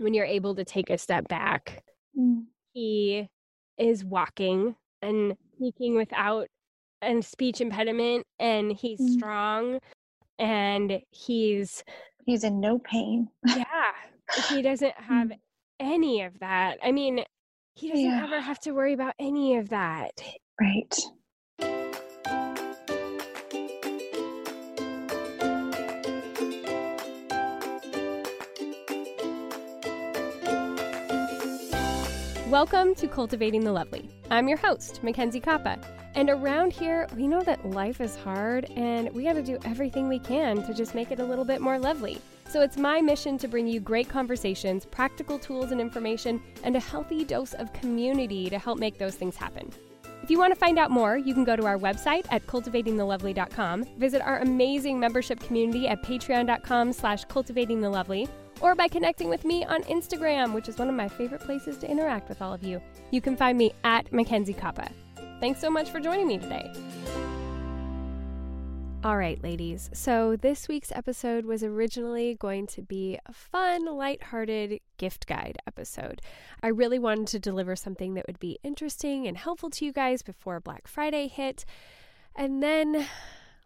when you're able to take a step back. Mm. He is walking and speaking without a speech impediment, and he's mm. strong, and he's he's in no pain. yeah, he doesn't have mm. any of that. I mean, he doesn't yeah. ever have to worry about any of that. Right. Welcome to Cultivating the Lovely. I'm your host, MacKenzie Koppa. And around here, we know that life is hard and we got to do everything we can to just make it a little bit more lovely. So it's my mission to bring you great conversations, practical tools and information, and a healthy dose of community to help make those things happen. If you want to find out more, you can go to our website at cultivatingthelovely.com, visit our amazing membership community at patreon.com slash cultivatingthelovely, or by connecting with me on Instagram, which is one of my favorite places to interact with all of you. You can find me at MacKenzie Koppa. Thanks so much for joining me today. All right, ladies. So, this week's episode was originally going to be a fun, light-hearted gift guide episode. I really wanted to deliver something that would be interesting and helpful to you guys before Black Friday hit. And then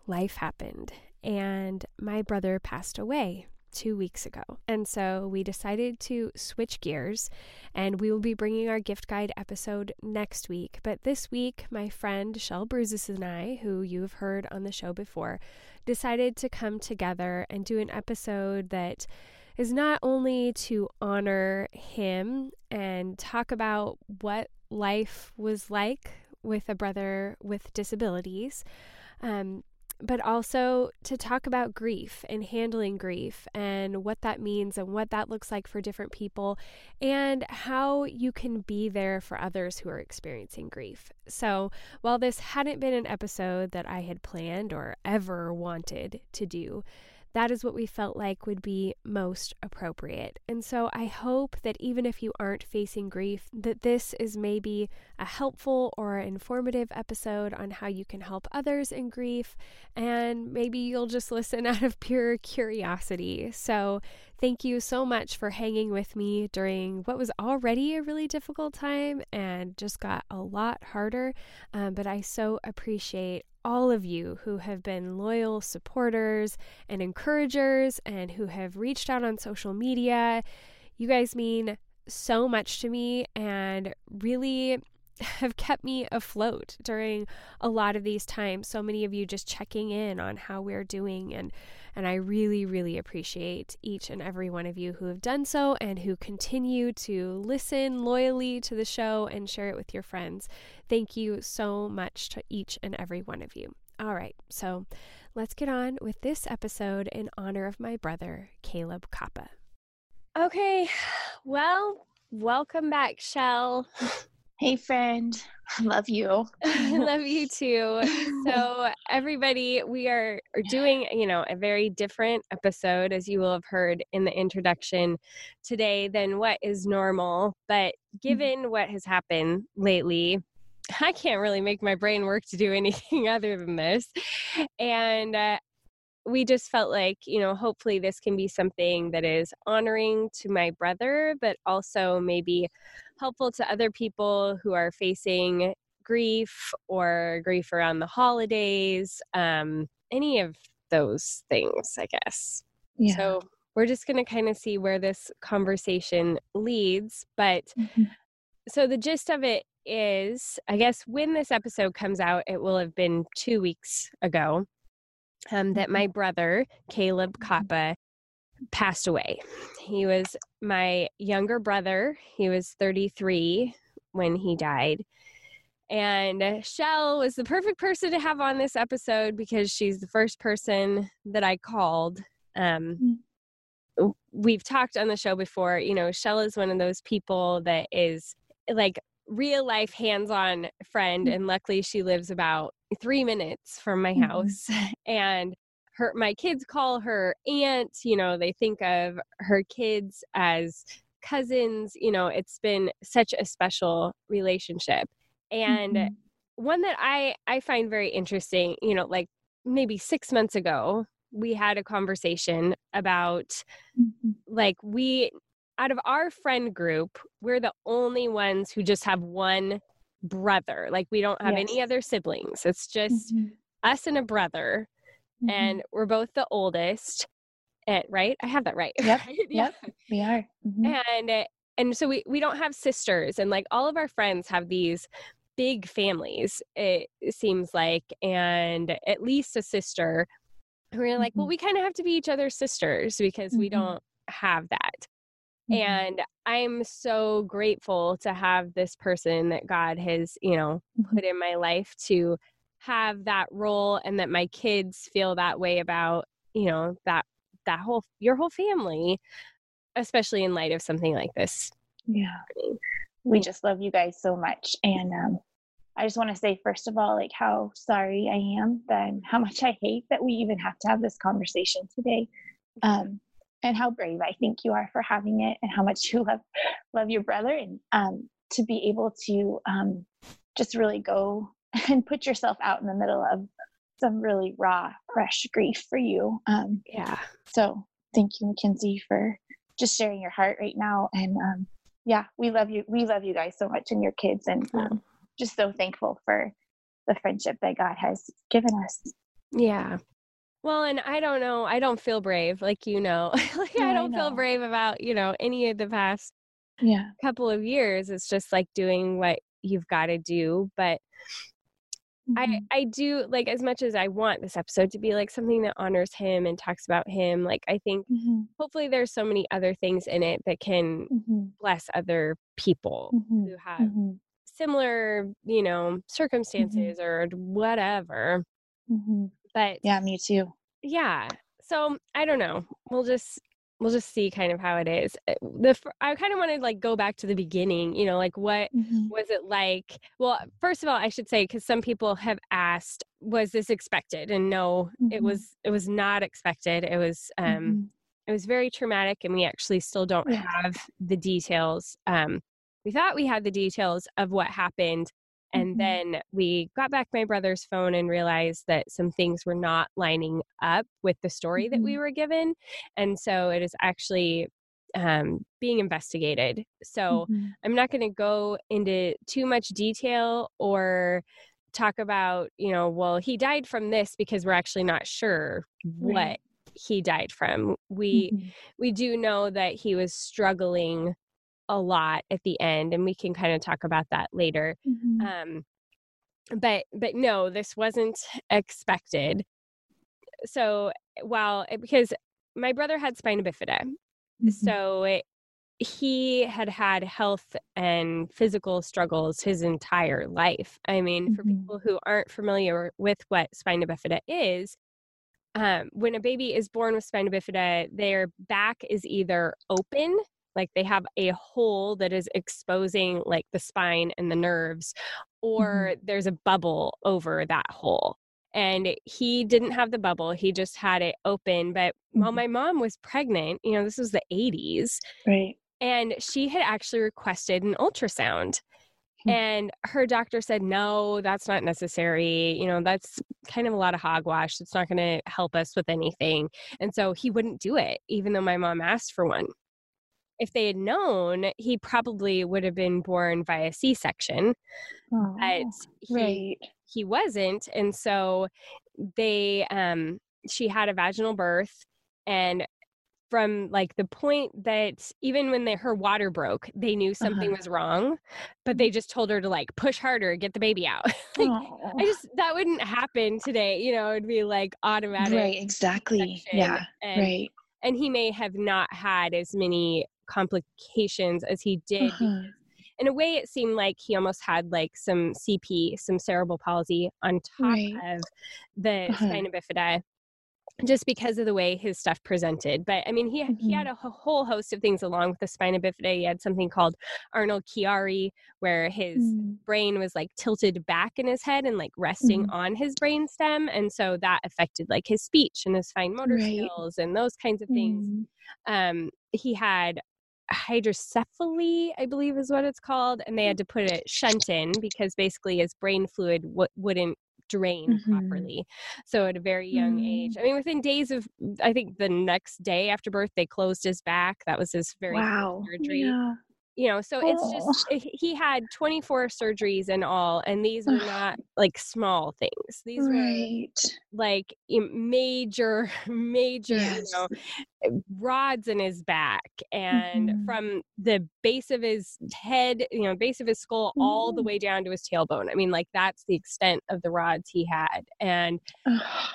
life happened, and my brother passed away two weeks ago. And so we decided to switch gears and we will be bringing our gift guide episode next week. But this week, my friend Chelle Bruzas and I, who you've heard on the show before, decided to come together and do an episode that is not only to honor him and talk about what life was like with a brother with disabilities. Um, but also to talk about grief and handling grief and what that means and what that looks like for different people and how you can be there for others who are experiencing grief. So, while this hadn't been an episode that I had planned or ever wanted to do, that is what we felt like would be most appropriate. And so I hope that even if you aren't facing grief, that this is maybe a helpful or informative episode on how you can help others in grief. And maybe you'll just listen out of pure curiosity. So thank you so much for hanging with me during what was already a really difficult time and just got a lot harder. Um, but I so appreciate all of you who have been loyal supporters and encouragers and who have reached out on social media. You guys mean so much to me and really have kept me afloat during a lot of these times. So many of you just checking in on how we're doing and and I really really appreciate each and every one of you who have done so and who continue to listen loyally to the show and share it with your friends. Thank you so much to each and every one of you. All right. So, let's get on with this episode in honor of my brother, Kaleb Koppa. Okay. Well, welcome back, Chelle. Hey, friend. I love you. I love you too. So, everybody, we are, are doing, you know, a very different episode, as you will have heard in the introduction today, than what is normal. But mm-hmm. given what has happened lately, I can't really make my brain work to do anything other than this. And uh, we just felt like, you know, hopefully this can be something that is honoring to my brother, but also maybe helpful to other people who are facing grief or grief around the holidays, um, any of those things, I guess. Yeah. So we're just going to kind of see where this conversation leads. But mm-hmm. so the gist of it is I guess when this episode comes out, it will have been two weeks ago um, that mm-hmm. my brother, Kaleb mm-hmm. Passed away. He was my younger brother. He was 33 when he died. And Chelle was the perfect person to have on this episode because she's the first person that I called um, mm. we've talked on the show before, you know, Chelle is one of those people that is like real life hands on friend. Mm. And luckily, she lives about three minutes from my Mhm. house. And her, my kids call her aunt, you know, they think of her kids as cousins. You know, it's been such a special relationship. And Mhm. one that I I find very interesting, you know, like maybe 6 months ago, we had a conversation about Mhm. like we out of our friend group, we're the only ones who just have one brother. Like we don't have any other siblings. It's just Mhm. us and a brother Mhm. and we're both the oldest. And right? I have that right. Yep. Yeah. yep. we are. Mhm. And uh, and so we we don't have sisters and like all of our friends have these big families it seems like and at least a sister who are like well Mhm. we kind of have to be each other's sisters because we Mhm. don't have that Mhm. and i'm so grateful to have this person that god has you know Mhm. put in my life to have that role and that my kids feel that way about you know that that whole your whole family especially in light of something like this Yeah. We just love you guys so much. And um, I just want to say, first of all, like how sorry I am and how much I hate that we even have to have this conversation today. Um, and how brave I think you are for having it and how much you love love your brother and um, to be able to um, just really go and put yourself out in the middle of some really raw, fresh grief for you. Um, yeah so thank you, MacKenzie, for just sharing your heart right now. And um, yeah, we love you. We love you guys so much and your kids, and um, just so thankful for the friendship that God has given us. Yeah. Well, and I don't know. I don't feel brave, like you know. like Yeah, I I don't feel know. brave about, you know, any of the past Yeah. couple of years. It's just like doing what you've got to do. But I Mhm. I do like as much as I want this episode to be like something that honors him and talks about him. Like I think Mhm. hopefully there's so many other things in it that can Mhm. bless other people Mhm. who have Mhm. similar, you know, circumstances or whatever. But Yeah, me too. yeah so i don't know we'll just we'll just see kind of how it is Uh, the i kind of want to like go back to the beginning you know like what Mhm. was it like well first of all i should say because some people have asked was this expected and no it Mhm. was it was not expected it was um Mhm. it was very traumatic and we actually still don't Yeah. have the details um we thought we had the details of what happened and Mhm. then we got back my brother's phone and realized that some things were not lining up with the story that we Mhm. were given and so it is actually um, being investigated so Mhm. i'm not going to go into too much detail or talk about you know well he died from this because we're actually not sure what he died from we Mhm. we do know that he was struggling a lot at the end and we can kind of talk about that later Mhm. um but but no this wasn't expected so while because my brother had spina bifida Mhm. so it, he had had health and physical struggles his entire life i mean for Mhm. people who aren't familiar with what spina bifida is um, when a baby is born with spina bifida their back is either open like they have a hole that is exposing like the spine and the nerves or there's a bubble over that hole and he didn't have the bubble he just had it open but while Mhm. my mom was pregnant you know this was the 80s Right. and she had actually requested an ultrasound Hmm. and her doctor said no that's not necessary you know that's kind of a lot of hogwash it's not going to help us with anything and so he wouldn't do it even though my mom asked for one if they had known he probably would have been born via c-section but Oh, he right. he wasn't and so they um she had a vaginal birth and from like the point that even when they, her water broke they knew something Uh-huh. was wrong but they just told her to like push harder get the baby out like Oh. i just that wouldn't happen today you know it'd be like automatic Right. Exactly. Yeah. and Right. and he may have not had as many complications as he did Uh-huh. in a way it seemed like he almost had like some cp some cerebral palsy on top Right. of the Uh-huh. spina bifida just because of the way his stuff presented. But I mean, he mm-hmm. he had mm-hmm. a whole host of things along with the spina bifida. He had something called Arnold Chiari, where his mm. brain was like tilted back in his head and like resting mm. on his brain stem, and so that affected like his speech and his fine motor right. skills and those kinds of things. Mm. Um, he had hydrocephaly, I believe is what it's called, and they had to put a shunt in because basically his brain fluid w- wouldn't drain mm-hmm. properly. So at a very young mm-hmm. age, I mean, within days of, I think the next day after birth, they closed his back. That was his very wow. surgery. Yeah you know so it's just oh. he had 24 surgeries in all and these were not like small things these right. were like major major yes. you know eh, rods in his back and mm-hmm. from the base of his head you know base of his skull mm-hmm. all the mm. way down to his tailbone i mean like that's the extent of the rods he had and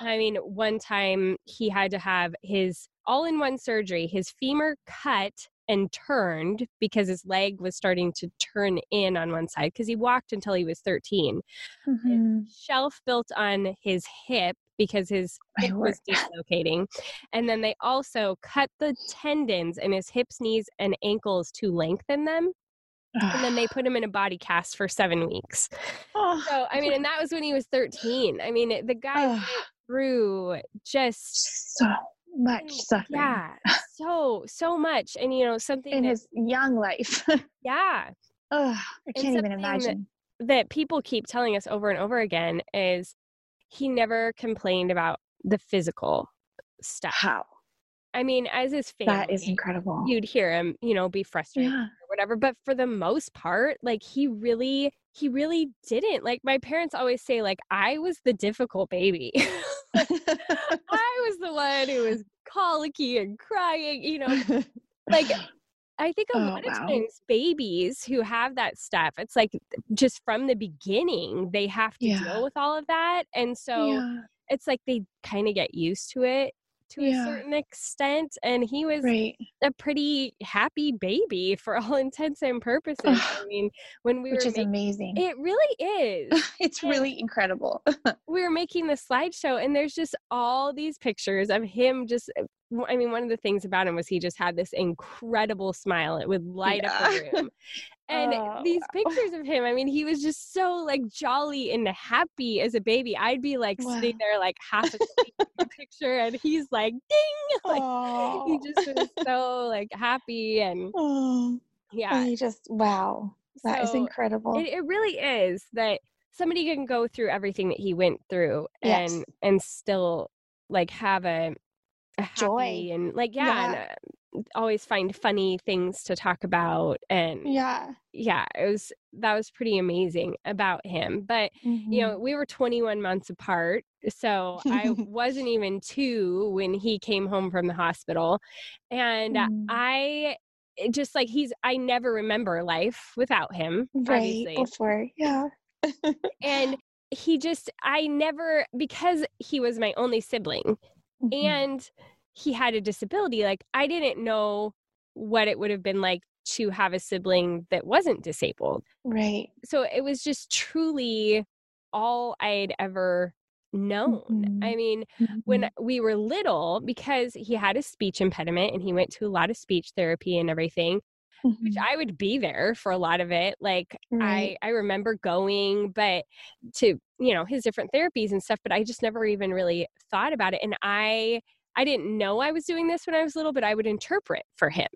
i mean one time he had to have his all in one surgery his femur cut and turned because his leg was starting to turn in on one side because he walked until he was 13. Mm-hmm. Shelf built on his hip because his hip was dislocating. And then they also cut the tendons in his hips, knees, and ankles to lengthen them. and then they put him in a body cast for seven weeks. Oh. So, I mean, and that was when he was 13. I mean, the guy went through just so much suffering. Yeah, so so much, and you know something in that, his young life. yeah. Ugh, I can't even imagine. That, that people keep telling us over and over again is he never complained about the physical stuff. How? I mean, as his family, that is incredible. You'd hear him, you know, be frustrated yeah. Whatever. But for the most part, like he really, he really didn't. Like my parents always say, like I was the difficult baby. I was the one who was colicky and crying, you know. like I think a oh, lot of wow. times babies who have that stuff, it's like just from the beginning, they have to yeah. deal with all of that. And so yeah. it's like they kind of get used to it to yeah. a certain extent and he was right. a pretty happy baby for all intents and purposes. I mean when we which were is amazing. it really is. It's and really incredible. we were making the slideshow and there's just all these pictures of him just eh, I mean, one of the things about him was he just had this incredible smile. It would light yeah. up the room. And oh, these wow. pictures of him, I mean, he was just so like jolly and happy as a baby. I'd be like wow. sitting there like half asleep in the picture, and he's like, ding! Like oh. he just was so like happy and oh. yeah. He just wow. that so is incredible. It, it really is that somebody can go through everything that he went through and and still like have a joy and like yeah, yeah. And, uh, always find funny things to talk about and yeah yeah it was that was pretty amazing about him but mm-hmm. you know we were 21 months apart so i wasn't even two when he came home from the hospital and mm. i just like he's i never remember life without him right obviously. before yeah and he just i never because he was my only sibling mm-hmm. and he had a disability like i didn't know what it would have been like to have a sibling that wasn't disabled right so it was just truly all i'd ever known mm-hmm. i mean mm-hmm. when we were little because he had a speech impediment and he went to a lot of speech therapy and everything Mm-hmm. which I would be there for a lot of it. Like right. I I remember going, but to you know his different therapies and stuff. But I just never even really thought about it. And I I didn't know I was doing this when I was little, but I would interpret for him.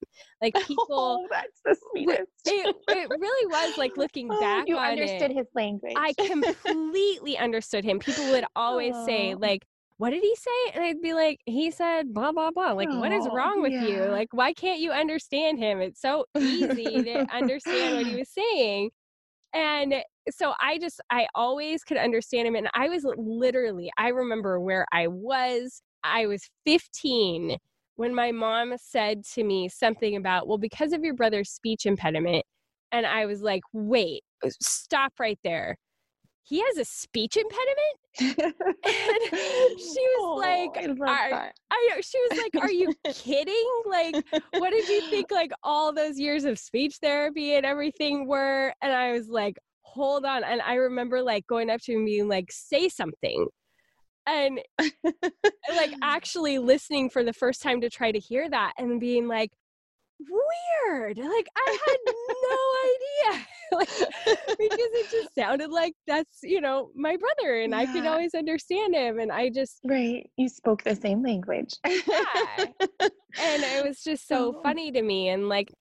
Like people, oh, that's the sweetest. It, it really was like looking oh, back. You understood it, his language. I completely understood him. People would always oh. say like, what did he say? And I'd be like, he said blah blah blah. Like, oh, what is oh, wrong with yeah. you? Like, why can't you understand him? It's so easy to understand what he was saying. And so I just I always could understand him. And I was literally, I remember where I was. I was 15 when my mom said to me something about, well, because of your brother's speech impediment. And I was like, wait, stop right there he has a speech impediment? And she was oh, like I, I, she was like are you kidding? Like what did you think like all those years of speech therapy and everything were? And i was like hold on. And i remember like going up to him being like say something. And like actually listening for the first time to try to hear that and being like weird like i had no idea like, because it just sounded like that's you know my brother and yeah. i could always understand him and i just right you spoke the same language yeah and it was just so oh. funny to me and like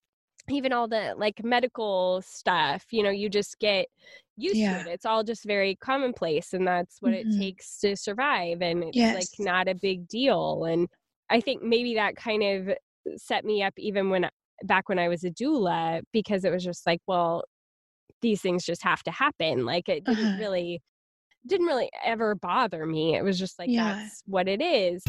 even all the like medical stuff you know you just get used yeah. to it it's all just very commonplace and that's what mm-hmm. it takes to survive and it's yes. like not a big deal and i think maybe that kind of set me up even when back when i was a doula because it was just like well these things just have to happen like it didn't uh-huh. really didn't really ever bother me it was just like yeah. that's what it is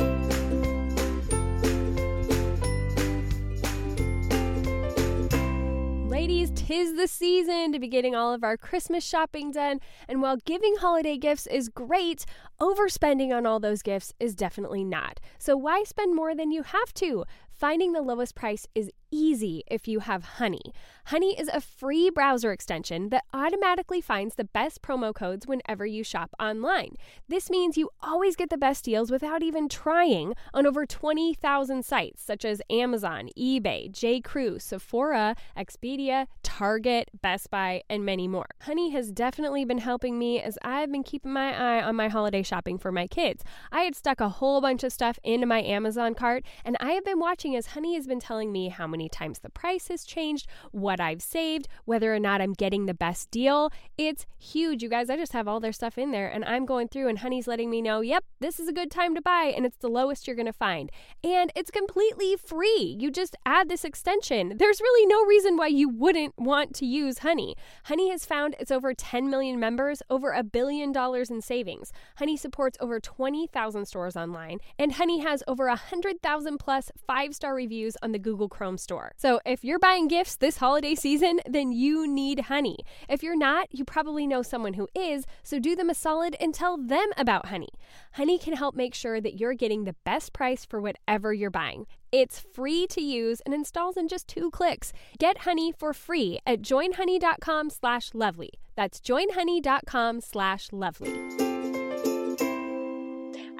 Ladies, tis the season to be getting all of our Christmas shopping done. And while giving holiday gifts is great, overspending on all those gifts is definitely not. So why spend more than you have to? Finding the lowest price is easy if you have Honey. Honey is a free browser extension that automatically finds the best promo codes whenever you shop online. This means you always get the best deals without even trying on over 20,000 sites such as Amazon, eBay, J.Crew, Sephora, Expedia, Target, Best Buy, and many more. Honey has definitely been helping me as I've been keeping my eye on my holiday shopping for my kids. I had stuck a whole bunch of stuff into my Amazon cart, and I have been watching as Honey has been telling me how many times the price has changed, what I've saved, whether or not I'm getting the best deal. It's huge, you guys. I just have all their stuff in there and I'm going through and Honey's letting me know, yep, this is a good time to buy and it's the lowest you're going to find. And it's completely free. You just add this extension. There's really no reason why you wouldn't want to use Honey. Honey has found its over 10 million members, over a billion dollars in savings. Honey supports over 20,000 stores online and Honey has over 100,000 plus five star reviews on the Google Chrome store. So if you're buying gifts this holiday season, then you need honey. If you're not, you probably know someone who is, so do them a solid and tell them about honey. Honey can help make sure that you're getting the best price for whatever you're buying. It's free to use and installs in just two clicks. Get honey for free at joinhoney.com slash lovely. That's joinhoney.com slash lovely.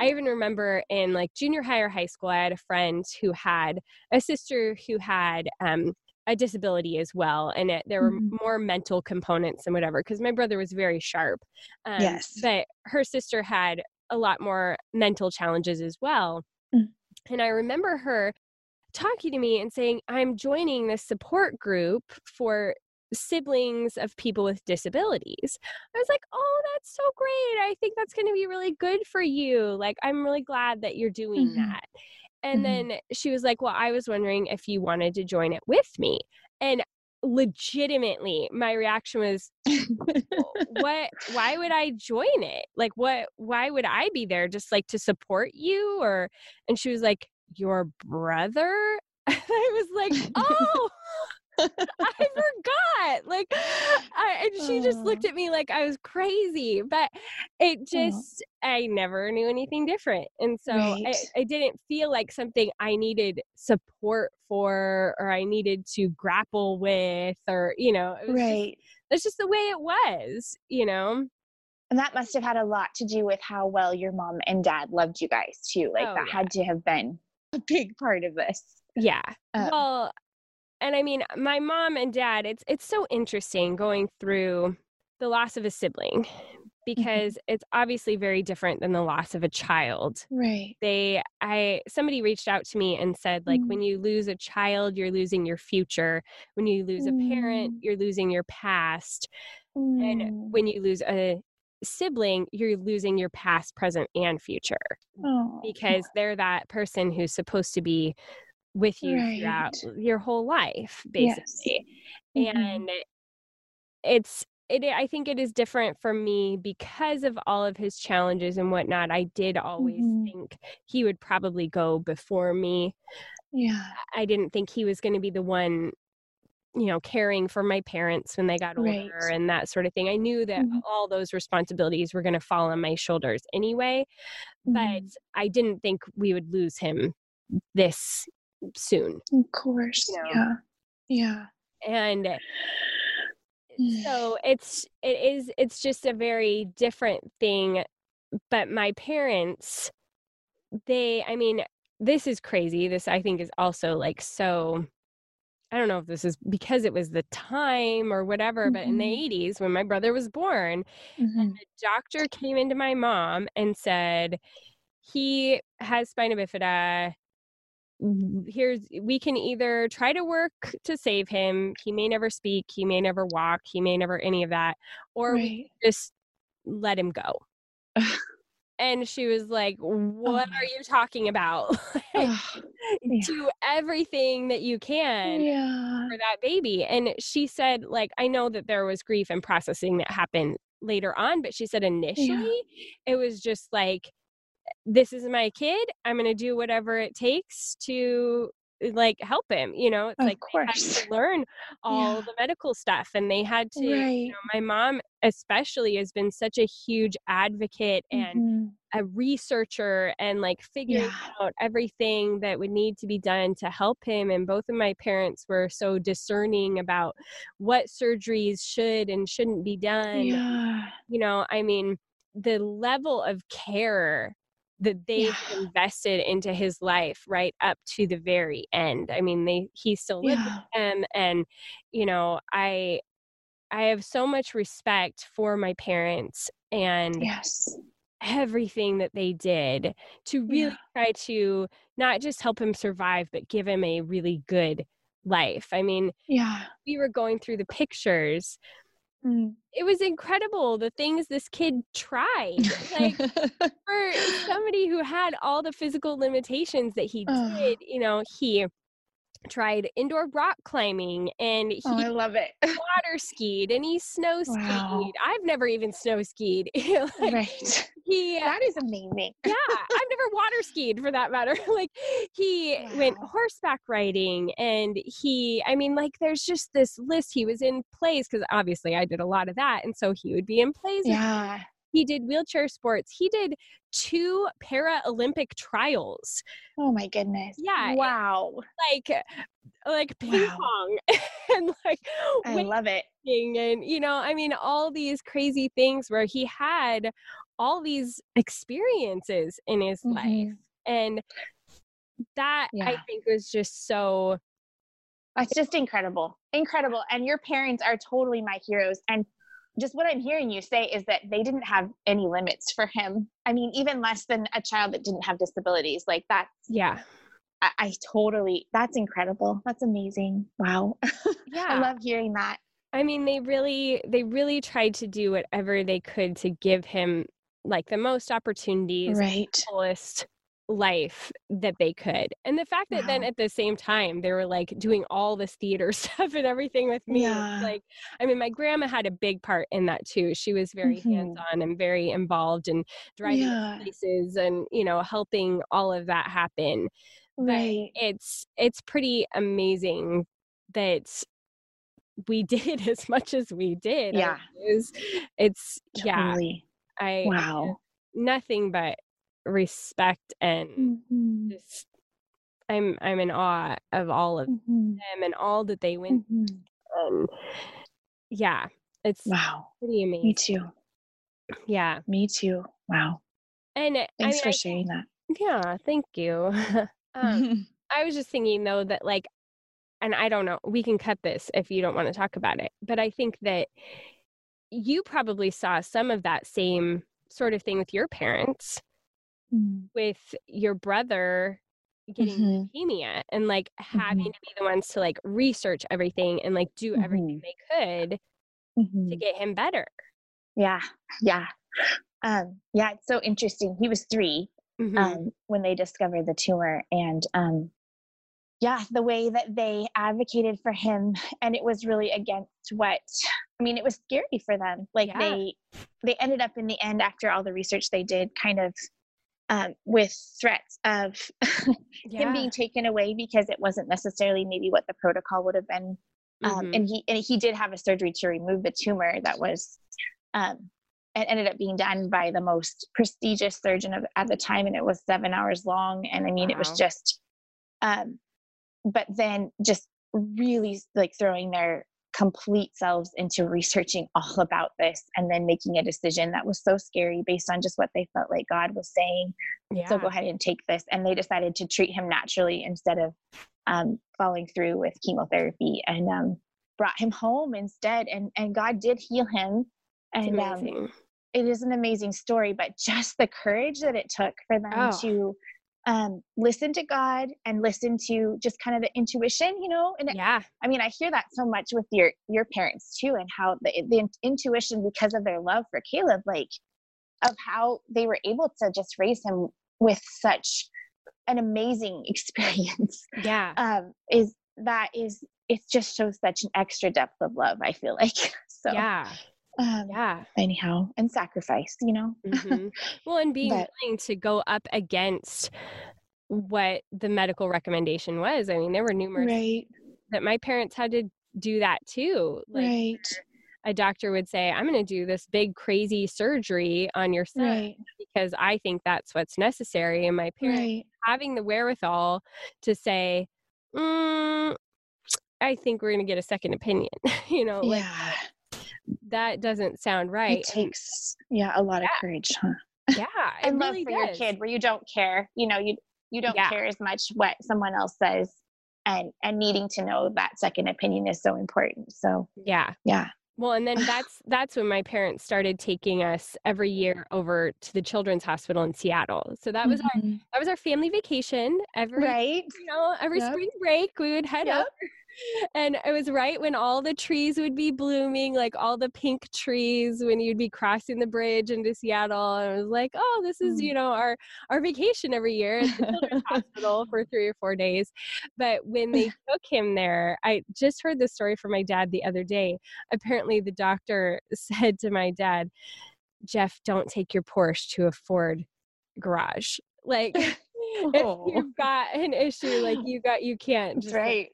I even remember in like junior high or high school, I had a friend who had a sister who had um, a disability as well and it, there were mm-hmm. more mental components and whatever because my brother was very sharp um, yes but her sister had a lot more mental challenges as well mm. and i remember her talking to me and saying i'm joining this support group for siblings of people with disabilities. I was like, oh, that's so great. I think that's going to be really good for you. Like, I'm really glad that you're doing mm-hmm. that. And mm-hmm. then she was like, well, I was wondering if you wanted to join it with me. And legitimately my reaction was what why would i join it like what why would i be there just like to support you or and she was like your brother i was like oh I forgot. Like, I, and she just looked at me like I was crazy. But it just, I never knew anything different. And so right. I, I didn't feel like something I needed support for or I needed to grapple with or, you know, right. Just, that's just the way it was, you know? And that must have had a lot to do with how well your mom and dad loved you guys too. Like oh, that yeah. had to have been a big part of this. Yeah. Um, well, and I mean, my mom and dad, it's it's so interesting going through the loss of a sibling mm-hmm. because mm-hmm. it's obviously very different than the loss of a child. Right. They I somebody reached out to me and said like mm. when you lose a child, you're losing your future. When you lose mm. a parent, mm. you're losing your past. Mm. And when you lose a sibling, you're losing your past, present, and future. Oh. Because they're that person who's supposed to be with you right. throughout your whole life basically yes. mm-hmm. and it's it i think it is different for me because of all of his challenges and whatnot i did always mm-hmm. think he would probably go before me yeah i didn't think he was going to be the one you know caring for my parents when they got older right. and that sort of thing i knew that mm-hmm. all those responsibilities were going to fall on my shoulders anyway but mm-hmm. i didn't think we would lose him this soon. Of course. You know? Yeah. Yeah. And so it's it is it's just a very different thing but my parents, they, I mean, this is crazy. This I think is also like so I don't know if this is because it was the time or whatever, but in the Mhm. 80s when my brother was born, Mhm. the doctor came into my mom and said, "He has spina bifida. W- Here's we can either try to work to save him. He may never speak, he may never walk, he may never any of that, or we Right. just let him go." And she was like, "What my are oh. you talking about? Ugh. Yeah. do everything that you can Yeah. for that baby." And she said, like, I know that there was grief and processing that happened later on, but she said initially it was just like, this is my kid. I'm going to do whatever it takes to like help him, you know? It's Of like course. to learn all Yeah. the medical stuff and they had to you know, my mom especially has been such a huge advocate and Mhm. a researcher and like figuring Yeah. out everything that would need to be done to help him and both of my parents were so discerning about what surgeries should and shouldn't be done Yeah. you know i mean the level of care that they Yeah. invested into his life right up to the very end i mean they he still lived Yeah. with them and you know i i have so much respect for my parents and Yes. everything that they did to really Yeah. try to not just help him survive but give him a really good life i mean Yeah. we were going through the pictures Mm. it was incredible the things this kid tried like for somebody who had all the physical limitations that he did you know he tried indoor rock climbing and oh, he oh, I love it. water skied and he snow skied Wow. i've never even snow skied Like, right. he uh That is amazing. yeah i've never water skied for that matter like he went horseback riding and he i mean like there's just this list he was in plays because obviously i did a lot of that and so he would be in plays Yeah. He did wheelchair sports he did two paralympic trials Oh my goodness. Yeah, Wow. like like ping Wow. pong and like I love it. and you know i mean all these crazy things where he had all these experiences in his life Mhm. and that i think was just so It's just incredible. Incredible. And your parents are totally my heroes. And just what I'm hearing you say is that they didn't have any limits for him. I mean, even less than a child that didn't have disabilities. Like that's, yeah I, I totally, that's incredible. That's amazing. Wow. yeah I love hearing that. I mean, they really they really tried to do whatever they could to give him like the most opportunities, Right. fullest life that they could. And the fact that then at the same time they were like doing all this theater stuff and everything with me. Yeah. Like I mean, my grandma had a big part in that too. She was very Mhm. hands-on and very involved in driving Yeah. places and, you know, helping all of that happen but Right. it's it's pretty amazing that we did as much as we did. Yeah. It's, it's yeah, I Wow. nothing but respect and Mhm. just I'm I'm in awe of all of Mhm. them and all that they went through. Yeah, it's Wow. pretty Me too. Yeah. Me too. Wow. And I Thanks mean, for I- sharing that. yeah, thank you. um, I was just thinking though that like, and I don't know, we can cut this if you don't want to talk about it, but I think that you probably saw some of that same sort of thing with your parents, Mm. with your brother getting Mhm. leukemia and like having Mhm. to be the ones to like research everything and like do everything Mhm. they could to Mhm. get him better. Yeah. Yeah. Um, yeah, it's so interesting. He was 3 Mhm. um, when they discovered the tumor. And um, yeah, the way that they advocated for him, and it was really against what I mean, it was scary for them. Like Yeah. they they ended up in the end after all the research they did, kind of um, with threats of him being taken away because it wasn't necessarily maybe what the protocol would have been. Um, Mhm. and he and he did have a surgery to remove the tumor that was um, it ended up being done by the most prestigious surgeon of, at the time and it was seven hours long and i mean it was just um, but then just really like throwing their complete selves into researching all about this and then making a decision that was so scary based on just what they felt like God was saying. Yeah. So go ahead and take this. And they decided to treat him naturally instead of um, following through with chemotherapy and um, brought him home instead. And, and God did heal him. And um, it is an amazing story, but just the courage that it took for them Oh. to um, listen to God and listen to just kind of the intuition, you know. And yeah. I mean, I hear that so much with your your parents too, and how the the intuition because of their love for Kaleb, like of how they were able to just raise him with such an amazing experience. Yeah. Um, is that is it just shows such an extra depth of love. I feel like so. yeah. Um, Yeah. Anyhow, and sacrifice, you know. Mhm. Well, and being But- willing to go up against what the medical recommendation was. I mean, there were numerous Right. that my parents had to do that too. Like right. a doctor would say, I'm going to do this big, crazy surgery on your son Right. because I think that's what's necessary. And my parents Right. having the wherewithal to say, mm, I think we're going to get a second opinion. you know, like Yeah. That doesn't sound right. It takes yeah a lot of courage, huh? Yeah. and love really for your kid where you don't care you know you you don't Yeah. care as much what someone else says and and needing to know that second opinion is so important so Yeah. yeah Well, and then that's that's when my parents started taking us every year over to the Children's Hospital in Seattle. So that was our Mhm. that was our family vacation. Every right you know, every Yep. spring break we would head Yep. up. And it was right when all the trees would be blooming, like all the pink trees when you'd be crossing the bridge into Seattle. And it was like, oh, this is, Mm. you know, our our vacation every year at the children's hospital for three or four days. But when they took him there, I just heard this story from my dad the other day. Apparently the doctor said to my dad, Jeff, don't take your Porsche to a Ford garage. Like if you've got an issue like you got you can't just right.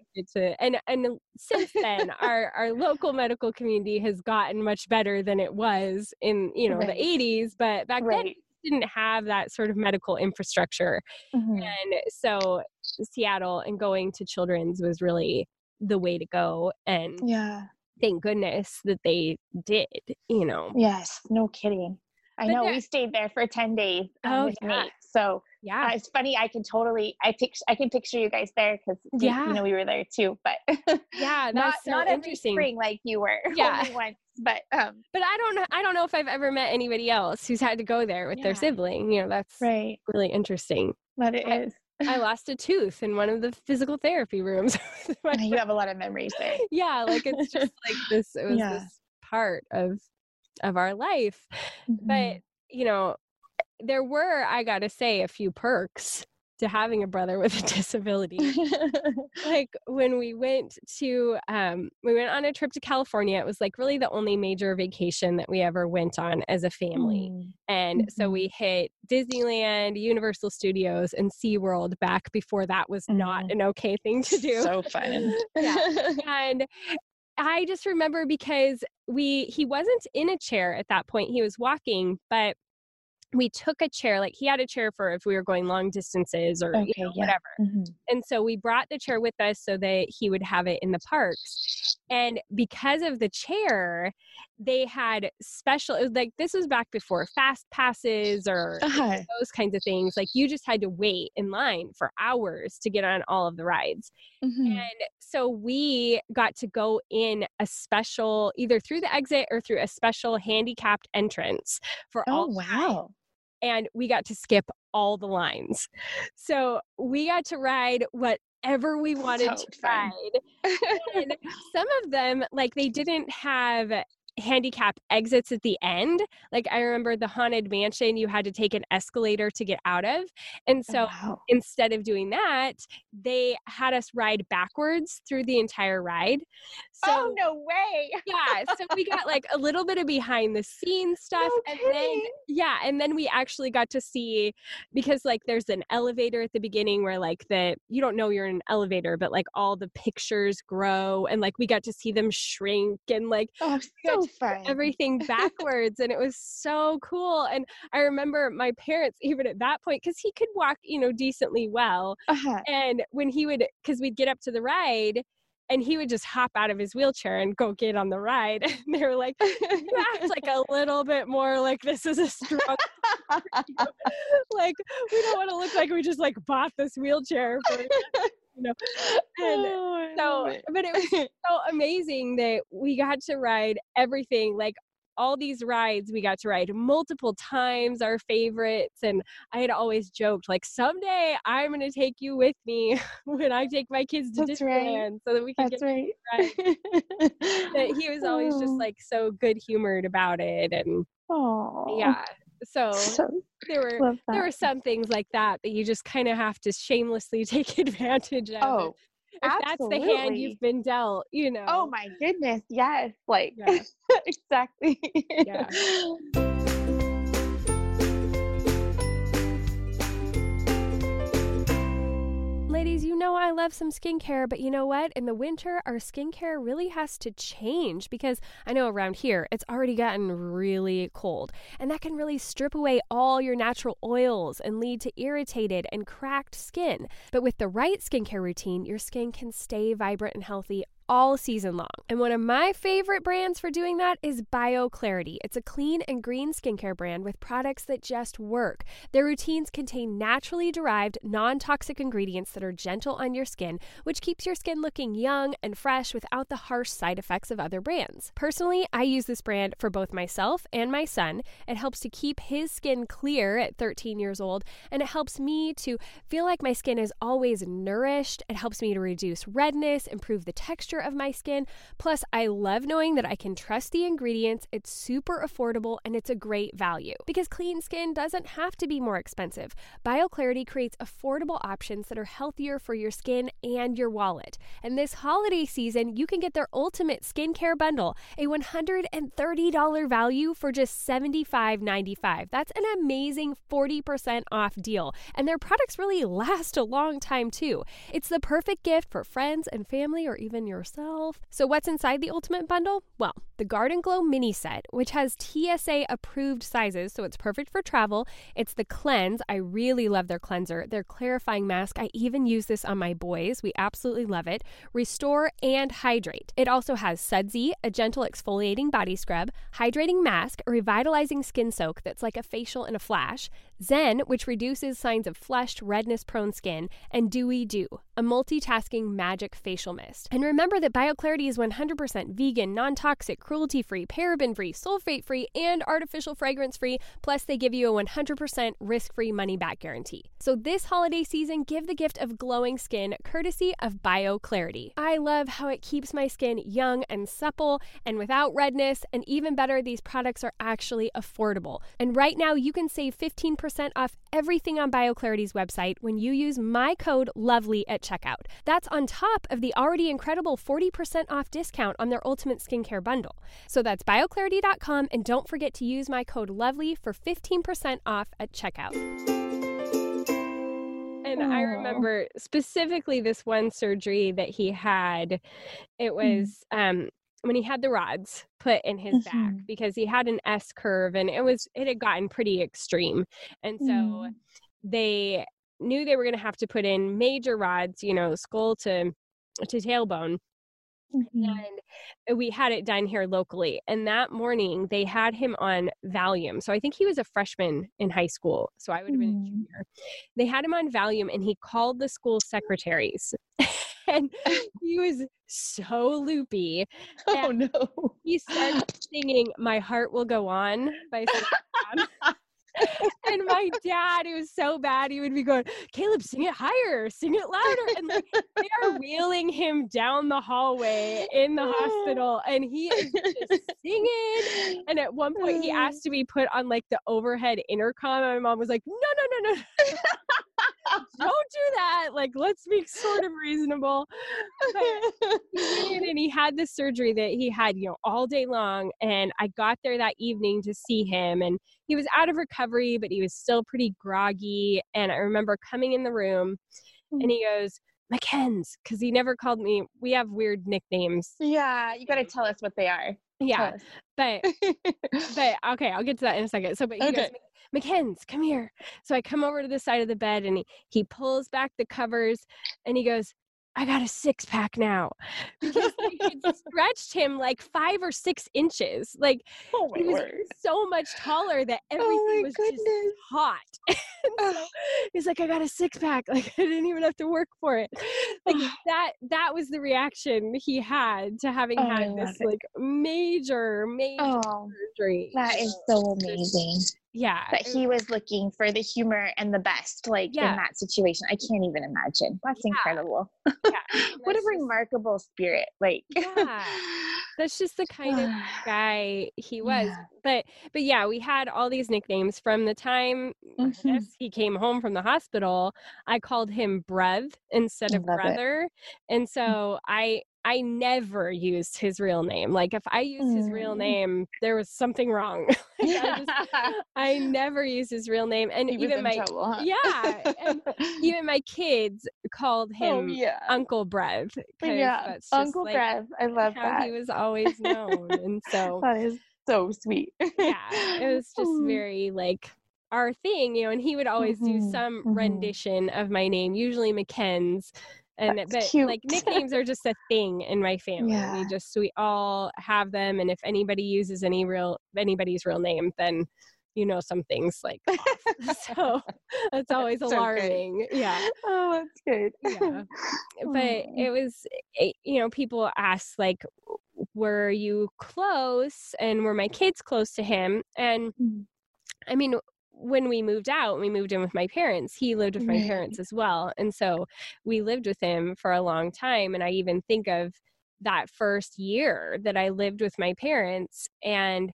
and and since then our our local medical community has gotten much better than it was in you know Right. the 80s but back then right. we didn't have that sort of medical infrastructure. Mhm. and so Seattle and going to children's was really the way to go and yeah. thank goodness that they did you know? Yes no kidding i But know there- we stayed there for 10 days um, Oh, with yeah. Nate. so yeah uh, it's funny i can totally i picture i can picture you guys there because Yeah. you know we were there too but yeah not that's so not every interesting spring like you were Yeah. only once but um but I don't know. I don't know if I've ever met anybody else who's had to go there with their sibling. You know, that's right really interesting. but it I- is I lost a tooth in one of the physical therapy rooms. you have a lot of memories there yeah, like it's just like this. It was Yeah. this part of of our life. But you know, there were, I gotta say, a few perks to having a brother with a disability. like when we went to um we went on a trip to California, it was like really the only major vacation that we ever went on as a family. Mm. And so we hit Disneyland, Universal Studios, and SeaWorld back before that was not Mhm. an okay thing to do. So fun. Yeah. and I just remember because we he wasn't in a chair at that point. He was walking, but we took a chair like he had a chair for if we were going long distances or you know, yeah. whatever Mhm. and so we brought the chair with us so that he would have it in the parks and because of the chair they had special it was like this was back before fast passes or Uh-huh. those kinds of things like you just had to wait in line for hours to get on all of the rides Mhm. and so we got to go in a special either through the exit or through a special handicapped entrance for Oh all wow. and we got to skip all the lines. So we got to ride whatever we wanted So to fun. ride. Some of them, like they didn't have handicap exits at the end. Like I remember the haunted mansion, you had to take an escalator to get out of. And oh, so wow. instead of doing that, they had us ride backwards through the entire ride. So oh no way. yeah, so we got like a little bit of behind the scenes stuff and then yeah, and then we actually got to see because like there's an elevator at the beginning where like the you don't know you're in an elevator but like all the pictures grow and like we got to see them shrink and like Oh, so everything backwards and it was so cool and I remember my parents even at that point cuz he could walk, you know, decently well Uh-huh. and when he would because we'd get up to the ride and he would just hop out of his wheelchair and go get on the ride. And they were like, "You act like a little bit more like this is a strong." like we don't want to look like we just like bought this wheelchair for you know. And Oh, so, but it was so amazing that we got to ride everything like all these rides we got to ride multiple times our favorites and i had always joked like someday i'm going to take you with me when i take my kids to That's right. disneyland so that we can That's get right. but he was always just like so good humored about it and Oh, yeah so So there were there were some things like that that you just kind of have to shamelessly take advantage of oh, that's the hand you've been dealt you oh know oh my goodness, yes, like Yeah. exactly. Yeah. Ladies, you know I love some skincare, but you know what? In the winter, our skincare really has to change because I know around here it's already gotten really cold, and that can really strip away all your natural oils and lead to irritated and cracked skin. But with the right skincare routine, your skin can stay vibrant and healthy all season long. And one of my favorite brands for doing that is BioClarity. It's a clean and green skincare brand with products that just work. Their routines contain naturally derived, non toxic ingredients that are gentle on your skin, which keeps your skin looking young and fresh without the harsh side effects of other brands. Personally, I use this brand for both myself and my son. It helps to keep his skin clear at 13 years old, and it helps me to feel like my skin is always nourished. It helps me to reduce redness, improve the texture of my skin. Plus, I love knowing that I can trust the ingredients. It's super affordable and it's a great value. Because clean skin doesn't have to be more expensive. BioClarity creates affordable options that are healthier for your skin and your wallet. And this holiday season, you can get their ultimate skincare bundle, a $130 value for just $75.95. That's an amazing 40% off deal. And their products really last a long time too. It's the perfect gift for friends and family or even yourself. So, what's inside the Ultimate Bundle? Well, the Garden Glow mini set, which has TSA approved sizes, so it's perfect for travel. It's the Cleanse. I really love their cleanser. Their clarifying mask. I even use this on my boys. We absolutely love it. Restore and hydrate. It also has Sudsy, a gentle exfoliating body scrub, hydrating mask, a revitalizing skin soak that's like a facial in a flash, Zen, which reduces signs of flushed, redness prone skin, and Dewy Dew, a multitasking magic facial mist. And remember that BioClarity is 100% vegan, non toxic, cruelty free, paraben free, sulfate free, and artificial fragrance free. Plus, they give you a 100% risk free money back guarantee. So, this holiday season, give the gift of glowing skin courtesy of BioClarity. I love how it keeps my skin young and supple and without redness. And even better, these products are actually affordable. And right now, you can save 15% off everything on BioClarity's website when you use my code LOVELY at checkout. That's on top of the already incredible 40% off discount on their Ultimate Skincare Bundle. So that's bioclarity.com, and don't forget to use my code LOVELY for 15% off at checkout. And I remember specifically this one surgery that he had. It was um, when he had the rods put in his back Mhm. because he had an S curve and it was it had gotten pretty extreme. And so Mm. they knew they were going to have to put in major rods, you know, skull to to tailbone Mhm. and we had it done here locally and that morning they had him on valium so i think he was a freshman in high school so i would have been a Mm. junior they had him on valium and he called the school secretaries and he was so loopy Oh no. he started singing my heart will go on by. and my dad, it was so bad, he would be going, Kaleb, sing it higher, sing it louder. And like, they are wheeling him down the hallway in the oh. hospital, and he is just singing. And at one point, he uh. asked to be put on like the overhead intercom. And my mom was like, No, no, no, no. Don't do that. Like, let's be sort of reasonable. But he and he had this surgery that he had, you know, all day long. And I got there that evening to see him, and he was out of recovery, but he was still pretty groggy. And I remember coming in the room, and mm-hmm. he goes, McKenz, because he never called me. We have weird nicknames. yeah, you got to tell us what they are. Yeah, but but okay, I'll get to that in a second. So, but he goes, Okay. McKenz, come here. So I come over to the side of the bed and he, he pulls back the covers and he goes, I got a six pack now because they stretched him like five or six inches. Like Oh he was word. so much taller that Oh everything my was goodness. just hot. Oh so he's like, I got a six pack. Like I didn't even have to work for it. Like that that was the reaction he had to having Oh, had this it. like major, major Oh, surgery. that is so amazing. Yeah. That it- he was looking for the humor and the best, like Yeah. in that situation. I can't even imagine. That's Yeah. incredible. yeah. what a remarkable spirit. Like, Yeah. That's just the kind of guy he was. But but yeah, we had all these nicknames from the time Mhm. guess he came home from the hospital. I called him Brev instead of love it. brother. And so I I never used his real name. Like if I used his real Mm. name, there was something wrong. Like, I, just, I never used his real name. And even my trouble, huh? yeah, and even my kids called him oh yeah, Uncle Brev. yeah. Uncle like Brev. I love that. he was always known. and so that is so sweet. yeah, it was just Mm. very like our thing, you know, and he would always do Mhm, some mhm. rendition of my name, usually McKen's. And That's but like nicknames are just a thing in my family. Yeah. We just we all have them and if anybody uses any real anybody's real name, then you know something's like off. so that's always So good. alarming. Yeah. Oh, that's good. Yeah. but Oh. it was it, you know people ask like were you close and were my kids close to him and Mm. i mean when we moved out we moved in with my parents he lived with my parents mm-hmm. as well and so we lived with him for a long time and i even think of that first year that i lived with my parents and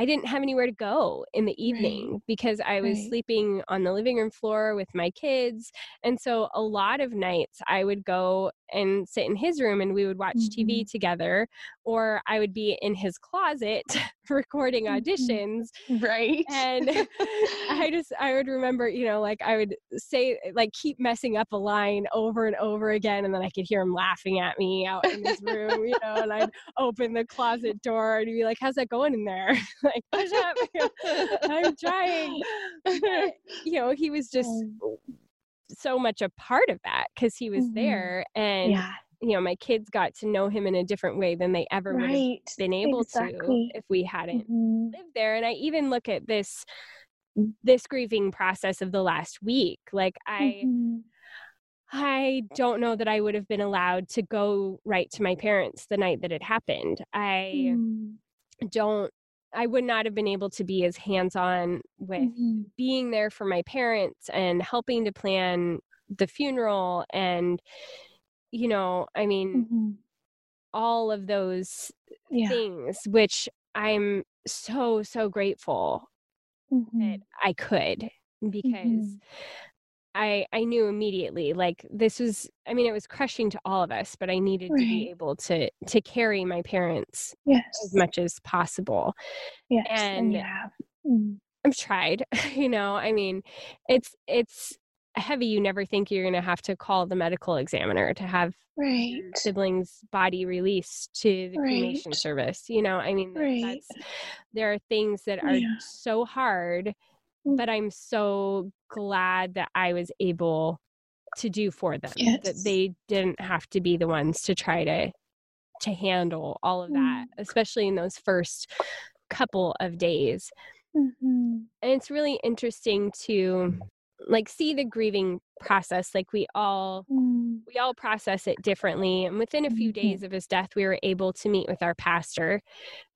i didn't have anywhere to go in the evening because i was Right. sleeping on the living room floor with my kids and so a lot of nights I would go and sit in his room and we would watch TV together, or I would be in his closet recording Mhm. auditions. right. And I just, I would remember, you know, like I would say, like, keep messing up a line over and over again. And then I could hear him laughing at me out in his room, you know, and I'd open the closet door and be like, how's that going in there? Like, push up. I'm trying. But, you know, he was just so much a part of that because he was Mhm. there and yeah. you know my kids got to know him in a different way than they ever would have been able exactly. to if we hadn't Mhm. lived there and i even look at this this grieving process of the last week like i Mhm. i don't know that i would have been allowed to go right to my parents the night that it happened i Mm. don't i would not have been able to be as hands-on with Mhm. being there for my parents and helping to plan the funeral and you know i mean Mhm. all of those Yeah. things which i'm so so grateful that Mhm. i could because Mhm. I i knew immediately like this was i mean it was crushing to all of us but i needed to be able to to carry my parents Yes. as much as possible Yes. and- have. Mm. I've tried, you know, I mean, it's it's heavy. You never think you're going to have to call the medical examiner to have Right. sibling's body released to the cremation service. You know, I mean, Right. that's there are things that are Yeah. so hard. But I'm so glad that I was able to do for them that they didn't have to be the ones to try to to handle all of that, Mm. especially in those first couple of days Mhm. and it's really interesting to like see the grieving process like we all Mm. we all process it differently and within a few Mhm. days of his death we were able to meet with our pastor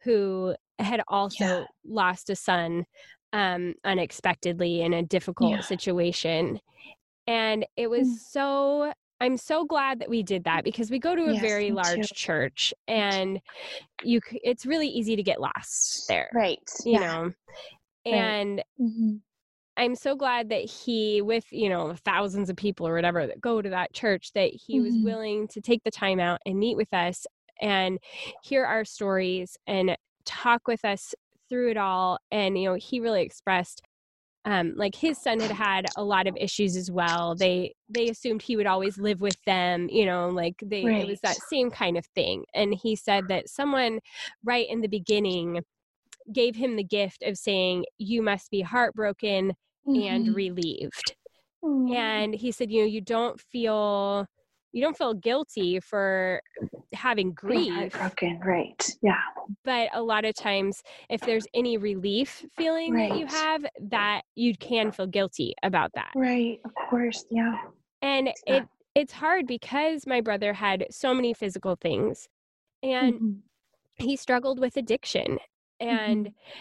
who had also Yeah. lost a son um unexpectedly in a difficult Yeah. situation and it was Mm. so i'm so glad that we did that because we go to a Yes, very large too. church and you it's really easy to get lost there Right. you yeah. know Right. and Mhm. I'm so glad that he, with you know thousands of people or whatever that go to that church, that he was Mhm. willing to take the time out and meet with us and hear our stories and talk with us through it all. And you know, he really expressed, um, like his son had had a lot of issues as well. They they assumed he would always live with them, you know, like they it was that same kind of thing. And he said that someone right in the beginning gave him the gift of saying, "You must be heartbroken." and Mhm. relieved. Mm. And he said, you know, you don't feel you don't feel guilty for having grief broken right yeah but a lot of times if there's any relief feeling right. that you have that you can feel guilty about that right of course yeah and yeah. it it's hard because my brother had so many physical things and mm-hmm. he struggled with addiction and mm-hmm.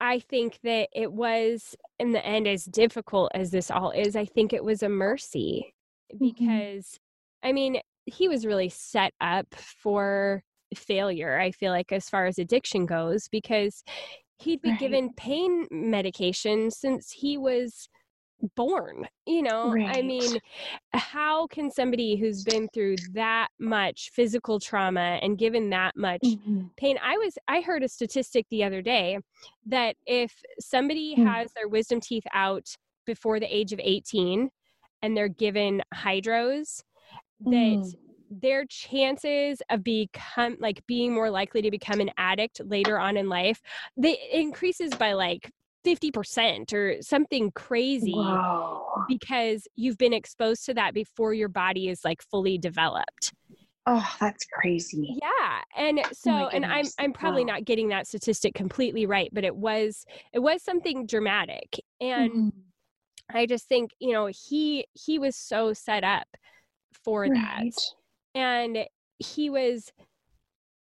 I think that it was, in the end, as difficult as this all is, I think it was a mercy mm-hmm. because, mm-hmm. I mean, he was really set up for failure, I feel like, as far as addiction goes, because he'd be right. given pain medication since he was born you know right. i mean how can somebody who's been through that much physical trauma and given that much mm-hmm. pain i was i heard a statistic the other day that if somebody mm-hmm. has their wisdom teeth out before the age of 18 and they're given hydros that mm their chances of become like being more likely to become an addict later on in life they increases by like 50% or something crazy Whoa. because you've been exposed to that before your body is like fully developed. Oh, that's crazy. Yeah. And oh so oh and I'm I'm probably wow. not getting that statistic completely right, but it was it was something dramatic. And mm-hmm. I just think, you know, he he was so set up for right. that. And he was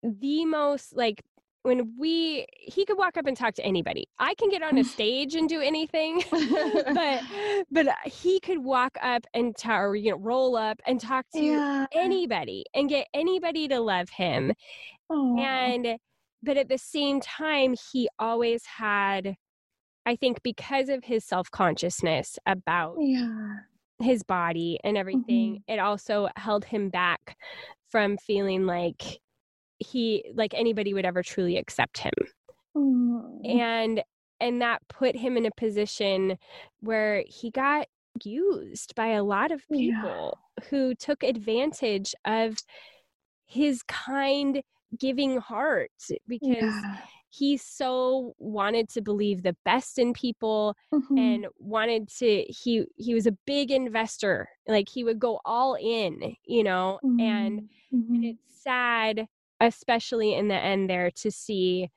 the most like when we he could walk up and talk to anybody i can get on a stage and do anything but but he could walk up and t- or you know roll up and talk to yeah. anybody and get anybody to love him Aww. and but at the same time he always had i think because of his self-consciousness about yeah. His body and everything mm-hmm. it also held him back from feeling like he like anybody would ever truly accept him mm. and and that put him in a position where he got used by a lot of people yeah. who took advantage of his kind giving heart because yeah. He so wanted to believe the best in people mm-hmm. and wanted to he he was a big investor like he would go all in you know mm-hmm. and mm-hmm. and it's sad especially in the end there to see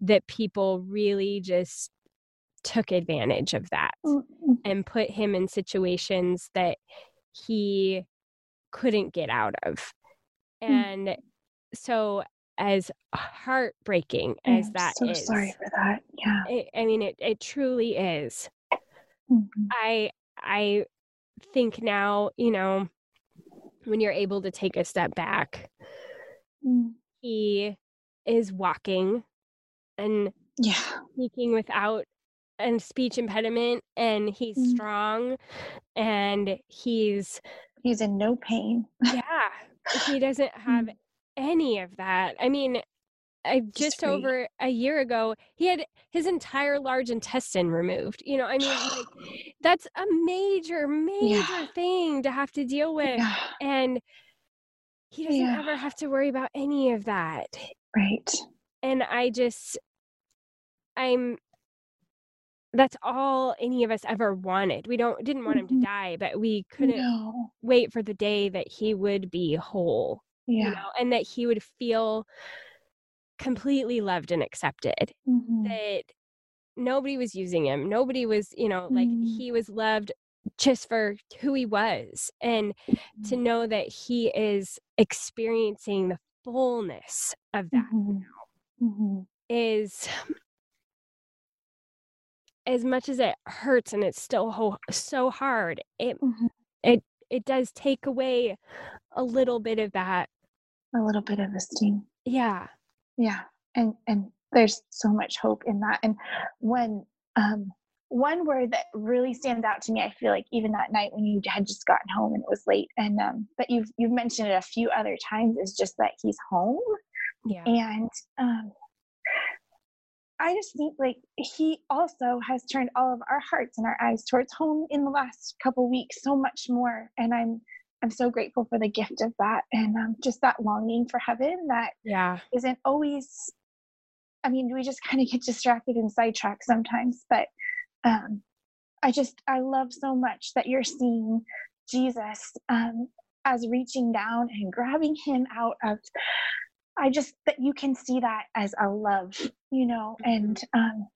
that people really just took advantage of that mm-hmm. and put him in situations that he couldn't get out of. Mm-hmm. And so as heartbreaking as that is. I'm that so is, sorry for that. Yeah. It, I mean it it truly is. Mm-hmm. I I think now, you know, when you're able to take a step back Mm. He is walking and yeah, speaking without a speech impediment and he's mm. strong and he's he's in no pain. yeah. He doesn't have mm. Any of that. I mean, I just over a year ago, he had his entire large intestine removed. You know, I mean, like that's a major, major yeah. thing to have to deal with. Yeah. And he doesn't yeah. ever have to worry about any of that. Right. And I just, I'm, that's all any of us ever wanted. We don't, didn't want mm-hmm. him to die, but we couldn't no. wait for the day that he would be whole. Yeah. You know, and that he would feel completely loved and accepted. Mm-hmm. That nobody was using him. Nobody was, you know, like mm. he was loved just for who he was and to mm-hmm. know that he is experiencing the fullness of that mm-hmm. Mm-hmm. is as much as it hurts and it's still ho- so hard it mm-hmm. it it does take away a little bit of that a little bit of esteem. Yeah. Yeah. And and there's so much hope in that. And when um one word that really stands out to me i feel like even that night when you had just gotten home and it was late and um but you've you've mentioned it a few other times is just that he's home. Yeah. And um i just think like he also has turned all of our hearts and our eyes towards home in the last couple weeks so much more. And i'm i'm so grateful for the gift of that and um, just that longing for heaven that yeah isn't always i mean we just kind of get distracted and sidetracked sometimes but um, I just I love so much that you're seeing Jesus um, as reaching down and grabbing him out of I just that you can see that as a love, you know, and Mm-hmm. um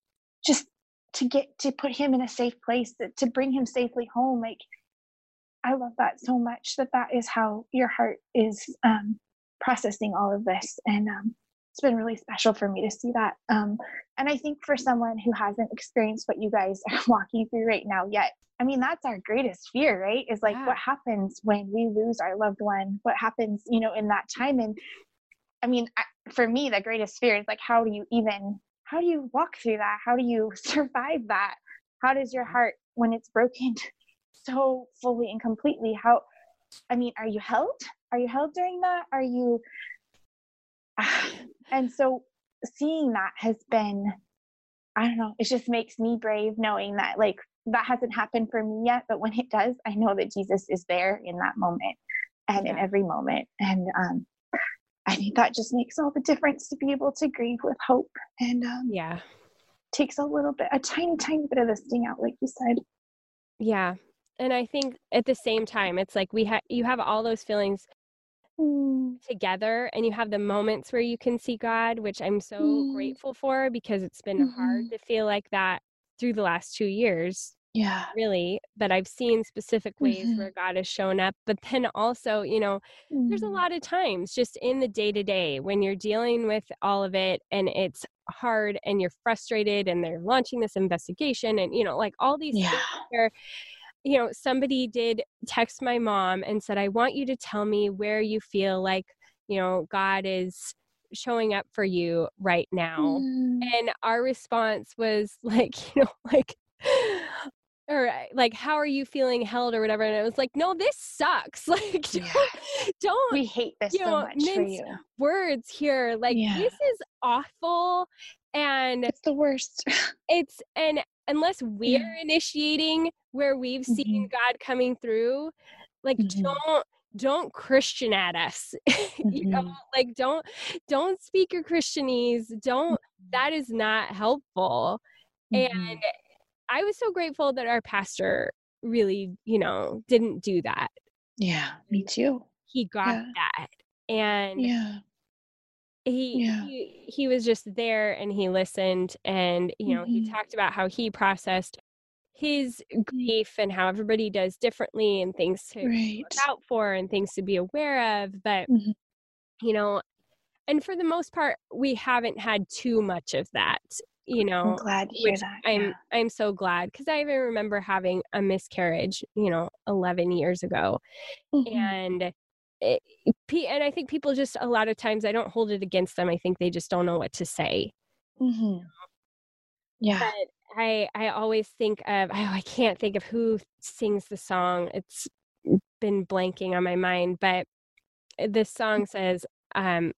just to get to put him in a safe place that to bring him safely home like I love that so much that that is how your heart is um processing all of this and um it's been really special for me to see that um and I think for someone who hasn't experienced what you guys are walking through right now yet I mean, that's our greatest fear, right? Is like Yeah. what happens when we lose our loved one? What happens, you know, in that time? And I mean, I, for me, the greatest fear is like, how do you even, how do you walk through that? How do you survive that? How does your heart, when it's broken so fully and completely, how, I mean, are you held? Are you held during that? Are you, and so seeing that has been, I don't know, it just makes me brave knowing that like that hasn't happened for me yet, but when it does, I know that Jesus is there in that moment and in every moment. And um, I think that just makes all the difference to be able to grieve with hope and um, Yeah. takes a little bit, a tiny, tiny bit of the sting out, like you said. Yeah. And I think at the same time, it's like we have you have all those feelings together and you have the moments where you can see God, which I'm so Mm. grateful for because it's been hard Mhm. to feel like that through the last two years, Yeah. really. But I've seen specific ways Mhm. where God has shown up. But then also, you know, there's a Mm. lot of times just in the day to day when you're dealing with all of it and it's hard and you're frustrated and they're launching this investigation and, you know, like all these Yeah. things where you know, somebody did text my mom and said, I want you to tell me where you feel like, you know, God is showing up for you right now. Mm. And our response was like, you know, like, or uh, like, how are you feeling held or whatever? And it was like, no, this sucks. Like, don't, Yeah. don't We hate this you so know, much for you. words here. Like, Yeah. this is awful. And It's the worst. it's and unless we're initiating where we've seen Mhm. God coming through, like Mhm. don't don't Christian at us. you know, Mhm. like don't don't speak your Christianese. Don't that is not helpful. And I was so grateful that our pastor really, you know, didn't do that. yeah, me too. He got Yeah. that. And Yeah. He Yeah. he he was just there and he listened and you know he Mhm. talked about how he processed his grief and how everybody does differently and things to Right. look out for and things to be aware of but Mhm. you know and for the most part we haven't had too much of that you I'm know glad to hear that. i'm yeah. i'm so glad because i even remember having a miscarriage you know 11 years ago Mhm. and it, and I think people just a lot of times I don't hold it against them. I think they just don't know what to say. Mhm. Yeah. But I I always think of oh, I can't think of who sings the song. It's been blanking on my mind, but this song says, um,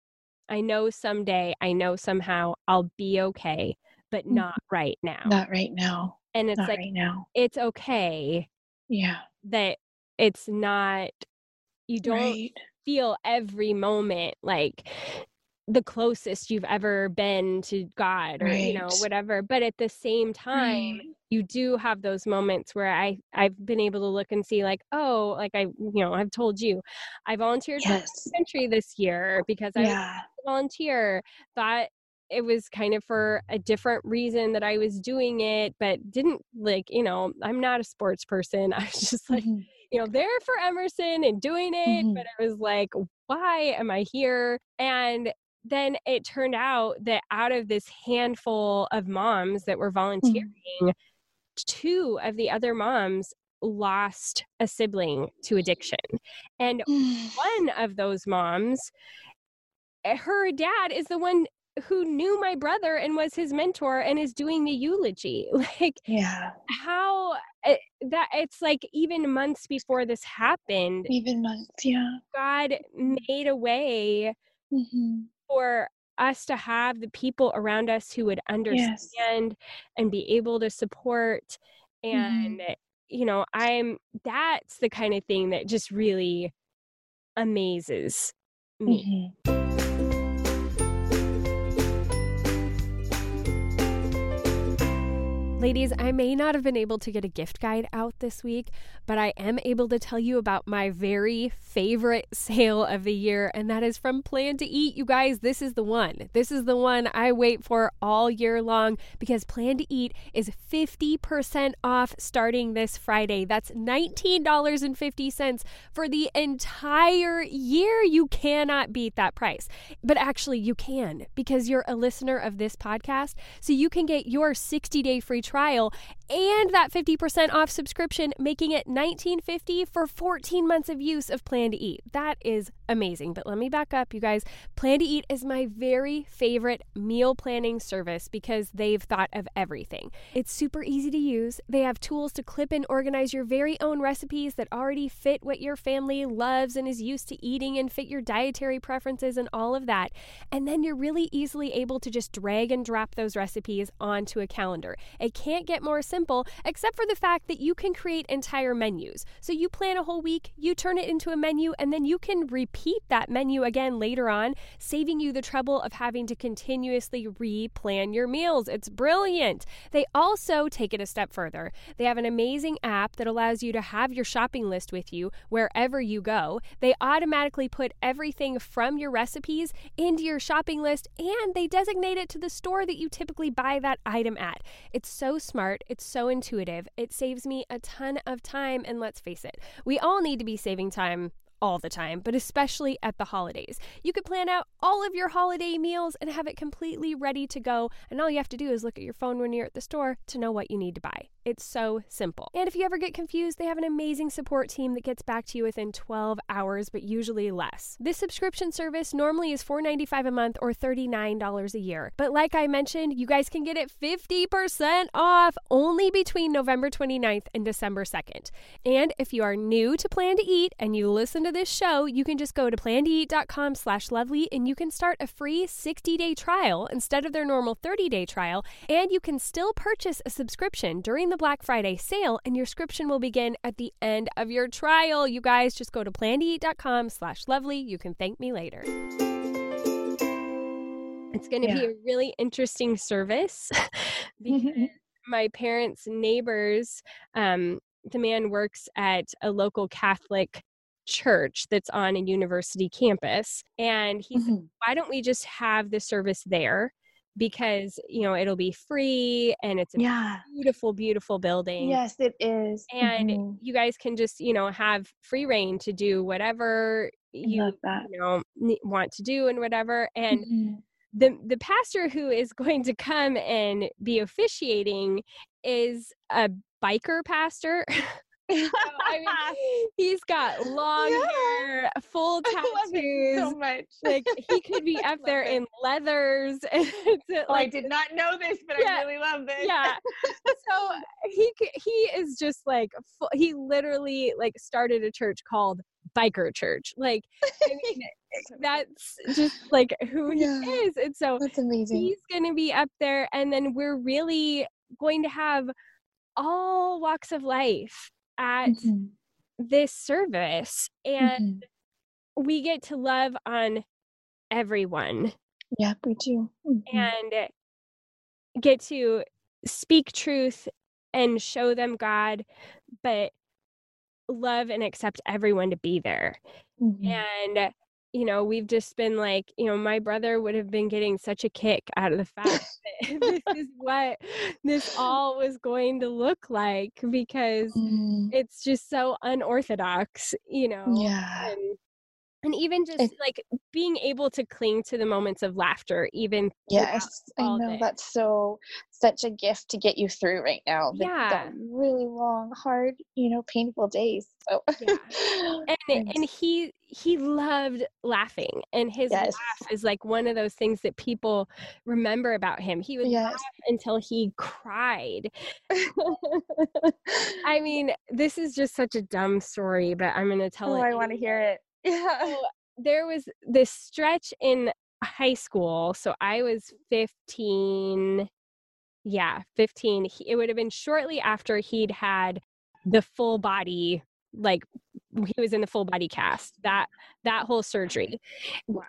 "I know someday, I know somehow I'll be okay, but Mhm. not right now." Not right now. and it's Not like right now. it's okay Yeah. that it's not. You don't Right. feel every moment like the closest you've ever been to God or you know whatever but at the same time Right. you do have those moments where I I've been able to look and see like oh like I you know I've told you I volunteered for Yes. country this year because I Yeah. a volunteer thought it was kind of for a different reason that I was doing it but didn't like you know I'm not a sports person I was just like Mhm. You know, there for Emerson and doing it, Mhm. but I was like, why am I here? And then it turned out that out of this handful of moms that were volunteering, Mhm. two of the other moms lost a sibling to addiction. And one of those moms, eh, her dad is the one who knew my brother and was his mentor and is doing the eulogy. Like, Yeah. how eh, that it's like even months before this happened, Even months. Yeah. God made a way hmm for us to have the people around us who would understand and be able to support and you know i'm that's the kind of thing that just really amazes me Ladies, I may not have been able to get a gift guide out this week, but I am able to tell you about my very favorite sale of the year, and that is from Plan to Eat. You guys, this is the one. This is the one I wait for all year long because Plan to Eat is 50% off starting this Friday. That's $19.50 for the entire year. You cannot beat that price. But actually, you can because you're a listener of this podcast. So you can get your 60 day free trial and that 50% off subscription, making it $19.50 for 14 months of use of Plan to Eat. That is amazing. But let me back up, you guys. Plan to Eat is my very favorite meal planning service because they've thought of everything. It's super easy to use. They have tools to clip and organize your very own recipes that already fit what your family loves and is used to eating and fit your dietary preferences and all of that. And then you're really easily able to just drag and drop those recipes onto a calendar. It can't get more simple, except for the fact that you can create entire menus. So you plan a whole week, you turn it into a menu, and then you can repeat that menu again later on, saving you the trouble of having to continuously re-plan your meals. It's brilliant. They also take it a step further. They have an amazing app that allows you to have your shopping list with you wherever you go. They automatically put everything from your recipes into your shopping list and they designate it to the store that you typically buy that item at. It's so smart, it's so intuitive. It saves me a ton of time and let's face it, we all need to be saving time all the time, but especially at the holidays. You could plan out all of your holiday meals and have it completely ready to go, and all you have to do is look at your phone when you're at the store to know what you need to buy. It's so simple. And if you ever get confused, they have an amazing support team that gets back to you within 12 hours, but usually less. This subscription service normally is $4.95 a month or $39 a year. But like I mentioned, you guys can get it 50% off only between November 29th and December 2nd. And if you are new to Plan to Eat and you listen to this show, you can just go to plantoeat.com slash lovely and you can start a free 60-day trial instead of their normal 30-day trial. And you can still purchase a subscription during the Black Friday sale and your subscription will begin at the end of your trial. You guys just go to plantoeat.com slash lovely. You can thank me later. It's going to Yeah. be a really interesting service because my parents' neighbors, um, the man works at a local Catholic church that's on a university campus. And he said, Mhm. why don't we just have the service there? Because, you know, it'll be free and it's a Yeah. beautiful, beautiful building. Yes, it is. And Mhm. you guys can just, you know, have free reign to do whatever you, you know, want to do and whatever. And Mhm. the the pastor who is going to come and be officiating is a biker pastor. So, I mean, he's got long Yeah. hair, full I tattoos. so much. like he could be up there it. in leathers Oh, I like did not know this, but Yeah, I really love this. yeah so he he is just like he literally like started a church called biker church like I mean, that's just like who Yeah. he is and so That's amazing. he's going to be up there and then we're really going to have all walks of life at Mhm. this service and Mhm. we get to love on everyone Yeah, we do. Mhm. and get to speak truth and show them God, but love and accept everyone to be there. Mhm. And, you know, we've just been like, you know, my brother would have been getting such a kick out of the fact that this is what this all was going to look like because Mhm. it's just so unorthodox, you know. Yeah. And, and even just It- like being able to cling to the moments of laughter, even Yes, I know that's so such a gift to get you through right now. the- Yeah. really long, hard, you know, painful days. So Yeah. and Yes. and he he loved laughing and his Yes. laugh is like one of those things that people remember about him he would Yes. laugh until he cried i mean this is just such a dumb story but i'm going to tell oh, it I want to hear it. Yeah. So there was this stretch in high school so i was 15 yeah 15 he, it would have been shortly after he'd had the full body like he was in the full body cast that that whole surgery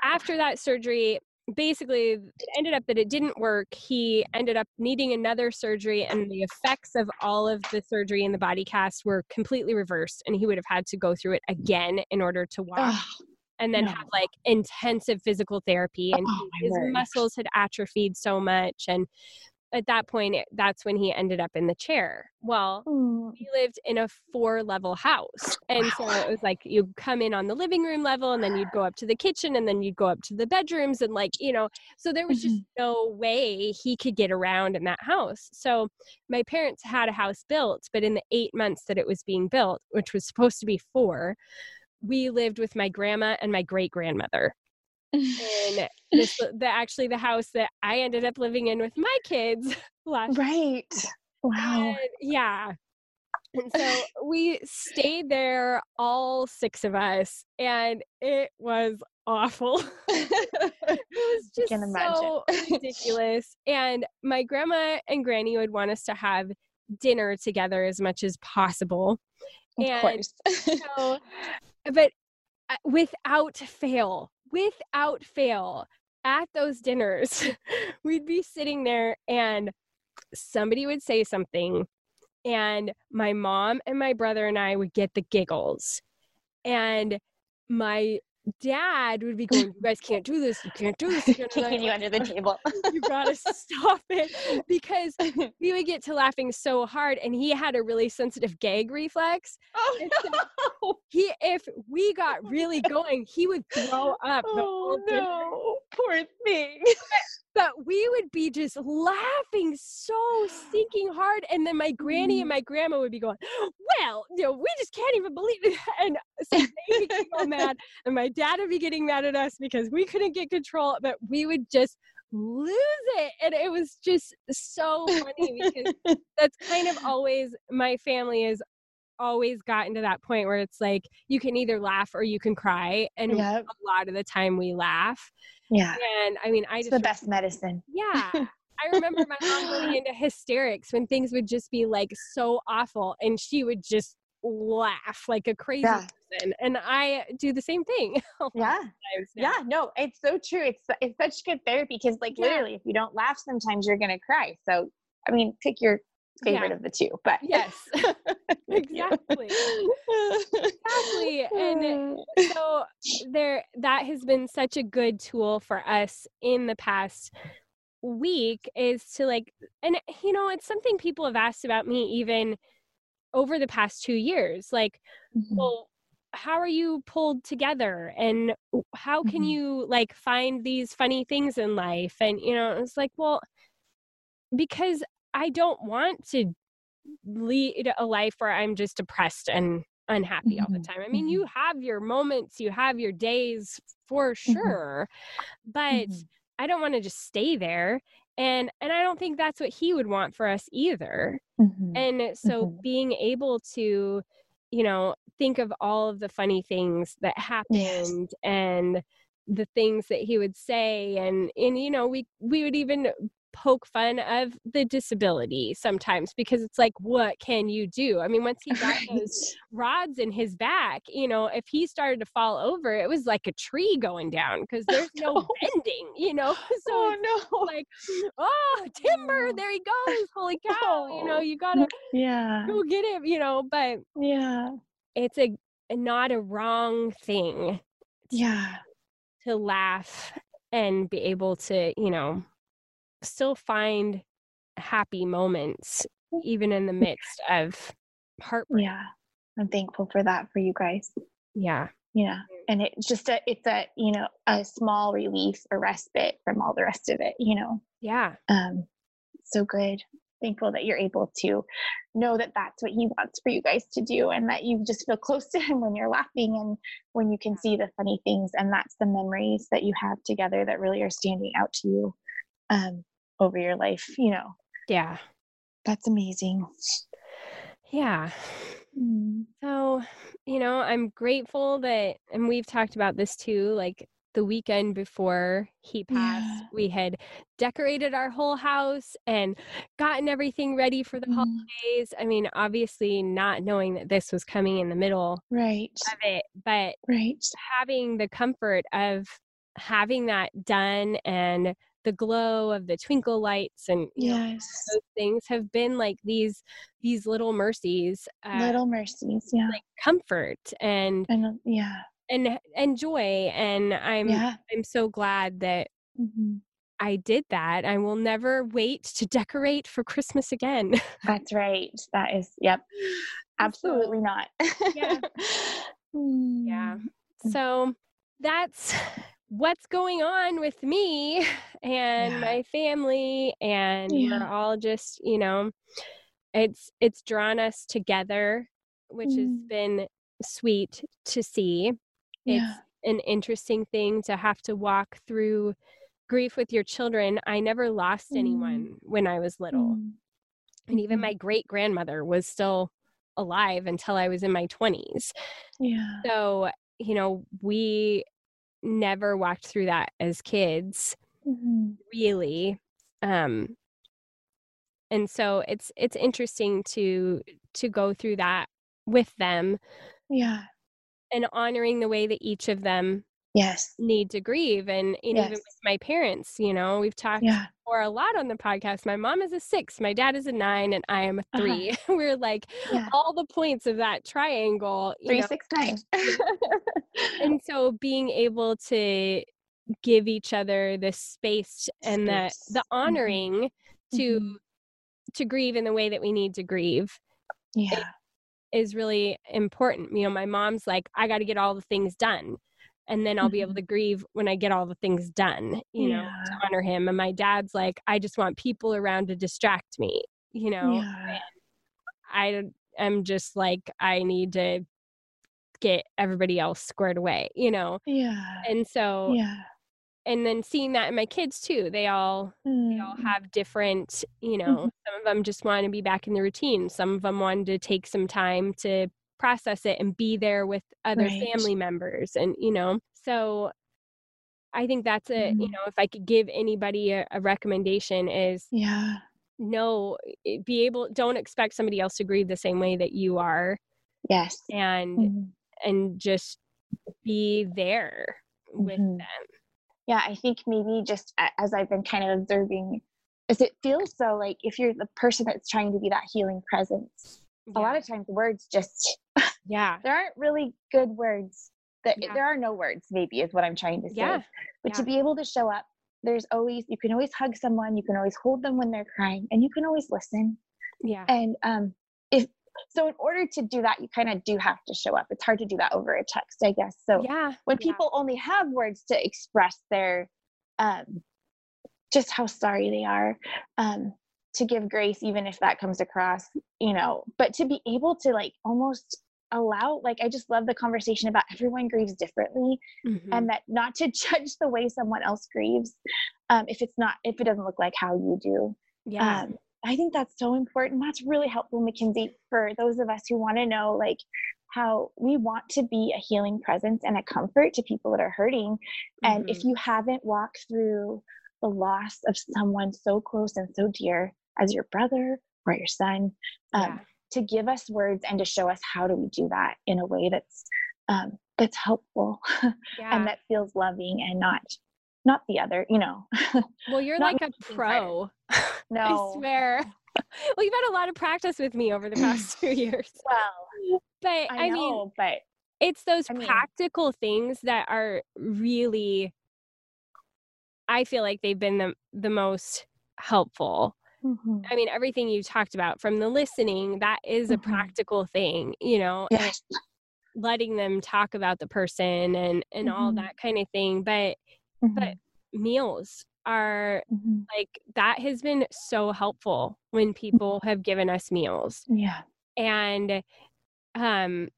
after that surgery basically it ended up that it didn't work he ended up needing another surgery and the effects of all of the surgery and the body cast were completely reversed and he would have had to go through it again in order to walk Ugh, and then no. have like intensive physical therapy and Oh, his word. muscles had atrophied so much and at that point it, that's when he ended up in the chair. Well mm, we lived in a four level house and so it was like you come in on the living room level and then you'd go up to the kitchen and then you'd go up to the bedrooms and like you know so there was just no way he could get around in that house. So my parents had a house built but in the eight months that it was being built which was supposed to be four we lived with my grandma and my great grandmother in this the actually the house that i ended up living in with my kids last right. Wow. and, yeah. And so we stayed there, all six of us, and it was awful. it was just so ridiculous. And my grandma and granny would want us to have dinner together as much as possible. Of and course. So, but uh, without fail, without fail, at those dinners, we'd be sitting there and somebody would say something, and my mom and my brother and I would get the giggles. And my dad would be going, You guys can't do this. You can't do this. again." And I'm Kicking you under the table. you gotta stop it because we would get to laughing so hard and he had a really sensitive gag reflex oh And so no. he if we got really going he would throw up the whole Oh no. Poor thing. but we would be just laughing so stinking hard and then my granny and mm. my grandma would be going well you know we just can't even believe it and so they get all mad and my dad would be getting mad at us because we couldn't get control but we would just lose it and it was just so funny because that's kind of always my family has always gotten to that point where it's like you can either laugh or you can cry and Yep. a lot of the time we laugh Yeah. and i mean i It's just the best medicine. yeah. I remember my mom going into hysterics when things would just be like so awful and she would just laugh like a crazy Yeah. person. And I do the same thing. a lot of Yeah. Yeah, no, it's so true. It's it's such good therapy because like Yeah. literally if you don't laugh sometimes you're gonna cry. So I mean pick your favorite Yeah. of the two. But Yes. Exactly. Exactly. And so there that has been such a good tool for us in the past week is to like and you know it's something people have asked about me even over the past 2 years like Mhm. well how are you pulled together? And how can Mhm. you like find these funny things in life? And you know it's like well because i don't want to lead a life where i'm just depressed and unhappy all the Mhm, time. I mean you have your moments you have your days for sure but i don't want to just stay there and and i don't think that's what he would want for us either Mhm. and so Mhm. being able to you know think of all of the funny things that happened and the things that he would say and and you know we we would even poke fun of the disability sometimes because it's like what can you do i mean once he got those rods in his back you know if he started to fall over it was like a tree going down because there's no no. bending you know so oh no. like oh timber Oh. there he goes holy cow you know Oh. you gotta yeah. go get him you know but Yeah. it's a not a wrong thing Yeah. to laugh and be able to you know still find happy moments even in the midst of heartbreak Yeah. I'm thankful for that for you guys. yeah Yeah. And it's just a it's a, you know, a small relief or respite from all the rest of it, you know. yeah um, so good. Thankful that you're able to know that that's what he wants for you guys to do, and that you just feel close to him when you're laughing and when you can see the funny things, and that's the memories that you have together that really are standing out to you um, over your life. You know, yeah that's amazing. yeah Mm. So, you know, I'm grateful that, and we've talked about this too, like the weekend before he passed, Yeah. we had decorated our whole house and gotten everything ready for the Mm. holidays. I mean, obviously, not knowing that this was coming in the middle Right, of it, but right. having the comfort of having that done and the glow of the twinkle lights and you know, those things have been like these these little mercies uh, Little mercies. Yeah. like comfort and and uh, yeah. and and joy and i'm Yeah. i'm so glad that Mhm. i did that i will never wait to decorate for christmas again That's right. That is, yep. Absolutely not. Yeah. yeah Mm. so that's what's going on with me and Yeah. my family and we're all just you know it's it's drawn us together which has Mm. been sweet to see it's Yeah. an interesting thing to have to walk through grief with your children i never lost Mm. anyone when i was little Mm. and even my great grandmother was still alive until i was in my 20s Yeah. so, you know, we never walked through that as kids, Mhm. really. Um and so it's it's interesting to to go through that with them Yeah. and honoring the way that each of them Yes. need to grieve and, and even with my parents, you know, we've talked Yeah. for a lot on the podcast. My mom is a 6, my dad is a 9 and I am a Uh-huh. 3. We're like Yeah. all the points of that triangle, Three, know, six, nine. and so being able to give each other the space and the Space. the Mhm. honoring to Mhm. to grieve in the way that we need to grieve Yeah. is really important you know my mom's like i got to get all the things done and then i'll be able Mhm. to grieve when i get all the things done you know to honor him and my dad's like i just want people around to distract me you know Yeah. i am just like i need to get everybody else squared away you know Yeah. and so Yeah. and then seeing that in my kids too they all they all Mm. have different you know some of them just want to be back in the routine some of them wanted to take some time to process it and be there with other Right. family members and you know so i think that's a you Mhm. know if i could give anybody a, a recommendation is Yeah. no be able don't expect somebody else to grieve the same way that you are Yes. and Mhm. and just be there with Mhm. them Yeah, I think maybe just as I've been kind of observing, is it feels so like if you're the person that's trying to be that healing presence, a lot of times words just yeah there aren't really good words. That Yeah. there are no words, maybe is what I'm trying to say. Yeah, But to be able to show up, there's always you can always hug someone, you can always hold them when they're crying, and you can always listen. yeah And um, if so, in order to do that, you kind of do have to show up. It's hard to do that over a text, I guess. So yeah when yeah. people only have words to express their um, just how sorry they are um, to give grace even if that comes across you know but to be able to like almost allow like i just love the conversation about everyone grieves differently Mhm. and that not to judge the way someone else grieves um, if it's not if it doesn't look like how you do yeah um, I think that's so important. That's really helpful, MacKenzie, for those of us who want to know like how we want to be a healing presence and a comfort to people that are hurting. And if Mhm. you haven't walked through the loss of someone so close and so dear as your brother or your son, um, Yeah. to give us words and to show us how do we do that in a way that's um, that's helpful yeah. and that feels loving and not not the other, you know. well, you're like a pro. No. I swear. well, you've had a lot of practice with me over the past two years. well, But I, I, mean, but it's those I mean- practical things that are really, I feel like they've been the, the most helpful. Mhm. I mean, everything you talked about from the listening, that is a Mhm. practical thing, you know, yes, letting them talk about the person and, and all Mhm. that kind of thing. But, but meals are like that has been so helpful when people have given us meals yeah, and um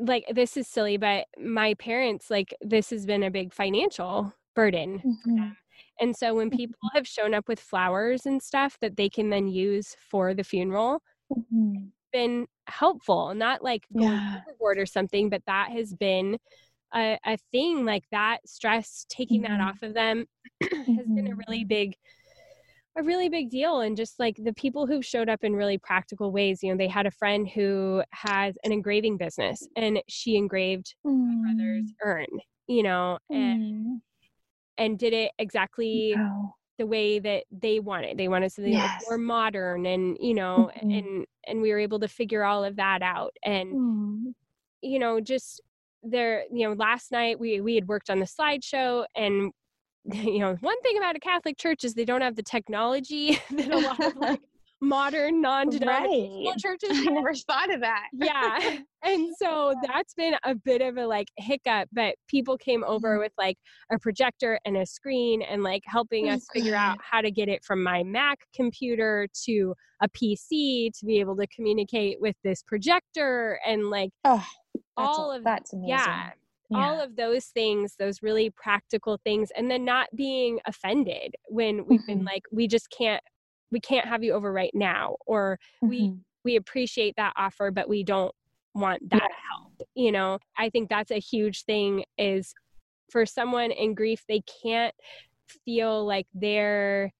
like this is silly but my parents like this has been a big financial burden Mhm. And so when people have shown up with flowers and stuff that they can then use for the funeral Mhm. been helpful not like going Yeah. overboard or something but that has been a, a thing like that stress taking that Mhm. off of them has been a Mhm. really big a really big deal and just like the people who've showed up in really practical ways you know they had a friend who has an engraving business and she engraved my brother's Mm. urn you know, and Mm. And did it exactly Wow. the way that they wanted. They wanted something Yes. more modern and, you know, Mhm. and and we were able to figure all of that out. And Mm. you know, just there, you know, last night we we had worked on the slideshow and you know, one thing about a Catholic church is they don't have the technology that a lot of like modern non-denominational Right. churches I never thought of that. yeah and so that's been a bit of a like hiccup but people came over Mhm. with like a projector and a screen and like helping us figure out how to get it from my mac computer to a pc to be able to communicate with this projector and like Oh, all a- of that's amazing. yeah all of those things those really practical things and then not being offended when we've been Mhm. like we just can't we can't have you over right now or we Mhm. we appreciate that offer but we don't want that help you know i think that's a huge thing is for someone in grief they can't feel like they're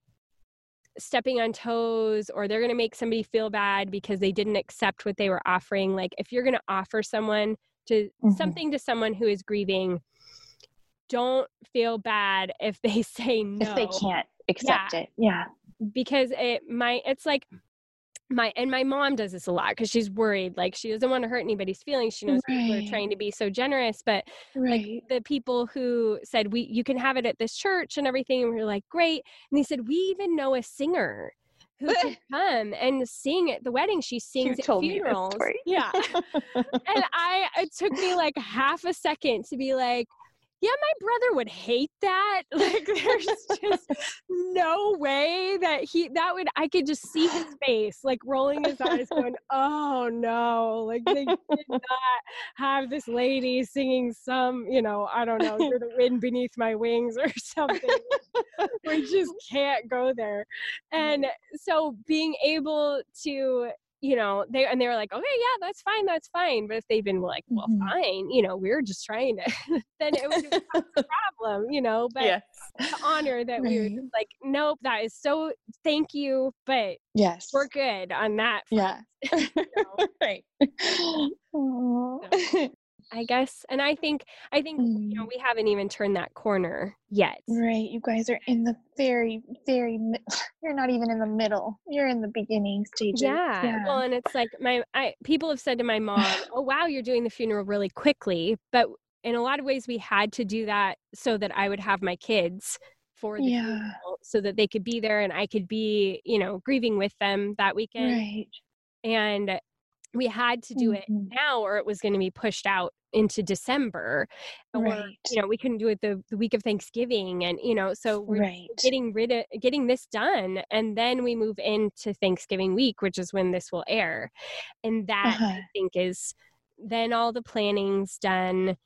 stepping on toes or they're going to make somebody feel bad because they didn't accept what they were offering like if you're going to offer someone to Mhm. something to someone who is grieving don't feel bad if they say no if they can't accept it. Yeah. Because it might it's like my and my mom does this a lot because she's worried like she doesn't want to hurt anybody's feelings she knows people are trying to be so generous but Right. the people who said we you can have it at this church and everything and we are like great and they said we even know a singer who could come and sing at the wedding she sings at funerals. yeah. And i it took me like half a second to be like yeah my brother would hate that. Like there's just no way that he that would i could just see his face like rolling his eyes going oh no. Like they did not have this lady singing some you know i don't know "You're the wind beneath my wings or something. We just can't go there. And mm-hmm. so being able to you know they and they were like okay yeah that's fine that's fine but if they'd been like well Mhm. fine you know we were just trying to then it would have a problem you know but yes. to honor that we were like nope that is so thank you but Yes. we're good on that front, Yeah. know? right. Aw. I guess and i think i think you know Mm. we haven't even turned that corner yet Right. You guys are in the very, very, mi- you're not even in the middle. You're in the beginning stages. Yeah. Well, and it's like my I people have said to my mom, "Oh wow, you're doing the funeral really quickly." But in a lot of ways we had to do that so that I would have my kids for the Yeah. funeral so that they could be there and I could be, you know, grieving with them that weekend. right. And we had to do it Mhm. now or it was going to be pushed out into December. Or Right. you know, we couldn't do it the, the week of Thanksgiving and you know, so we're Right. getting rid of getting this done and then we move into thanksgiving week which is when this will air and that Uh-huh. i think is then all the planning's done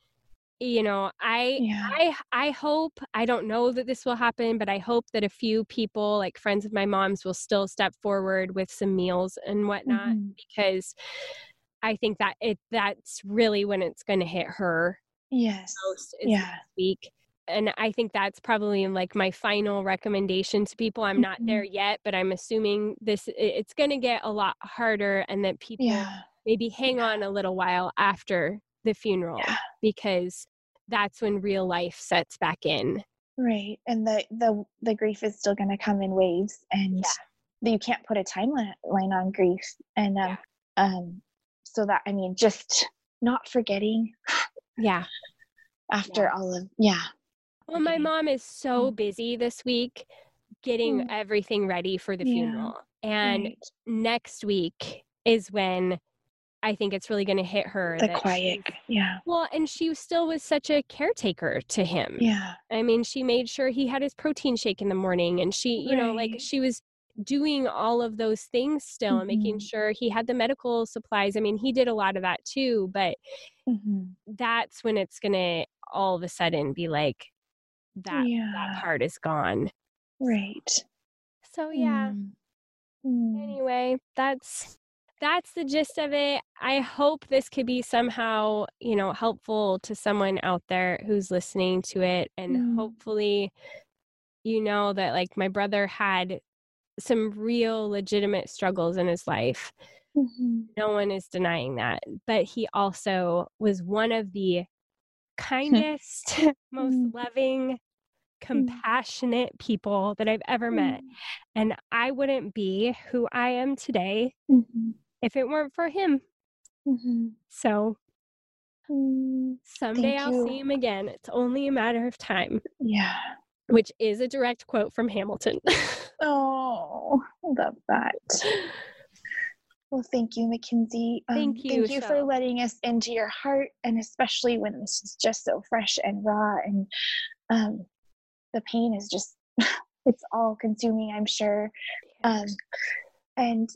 you know i Yeah. i i hope i don't know that this will happen but i hope that a few people like friends of my mom's will still step forward with some meals and whatnot Mhm. because i think that it that's really when it's going to hit her Yes. most is Yeah. week. And I think that's probably like my final recommendation to people. I'm not there Mm-hmm. yet, but I'm assuming this it's going to get a lot harder and that people Yeah. maybe hang on a little while after the funeral Yeah. because that's when real life sets back in. Right. And the the the grief is still going to come in waves and Yeah. you can't put a timeline on grief and um um so that I mean just not forgetting Yeah. after all of yeah. Well, my mom is so Mm. busy this week getting Mm. everything ready for the Yeah. funeral. And right. next week is when I think it's really going to hit her the quiet. Yeah. Well, and she still was such a caretaker to him. Yeah. I mean, she made sure he had his protein shake in the morning and she, you know, like she was doing all of those things still and making Mhm. sure he had the medical supplies. I mean, he did a lot of that too, but Mhm. that's when it's going to all of a sudden be like that yeah. that part is gone. Right. So yeah. Mm. Mm. anyway that's that's the gist of it i hope this could be somehow you know helpful to someone out there who's listening to it and Mm. hopefully you know that like my brother had some real legitimate struggles in his life Mhm. no one is denying that but he also was one of the kindest, most Mm. loving, compassionate people that I've ever met. And I wouldn't be who I am today Mhm. If it weren't for him. Mhm. So Mm, someday Thank I'll you. see him again. It's only a matter of time, Yeah. which is a direct quote from Hamilton. Oh, love that. Well, thank you, MacKenzie. Um, Thank you, Thank you for letting us into your heart, and especially when this is just so fresh and raw, and um, the pain is just, it's all consuming, I'm sure. Um, and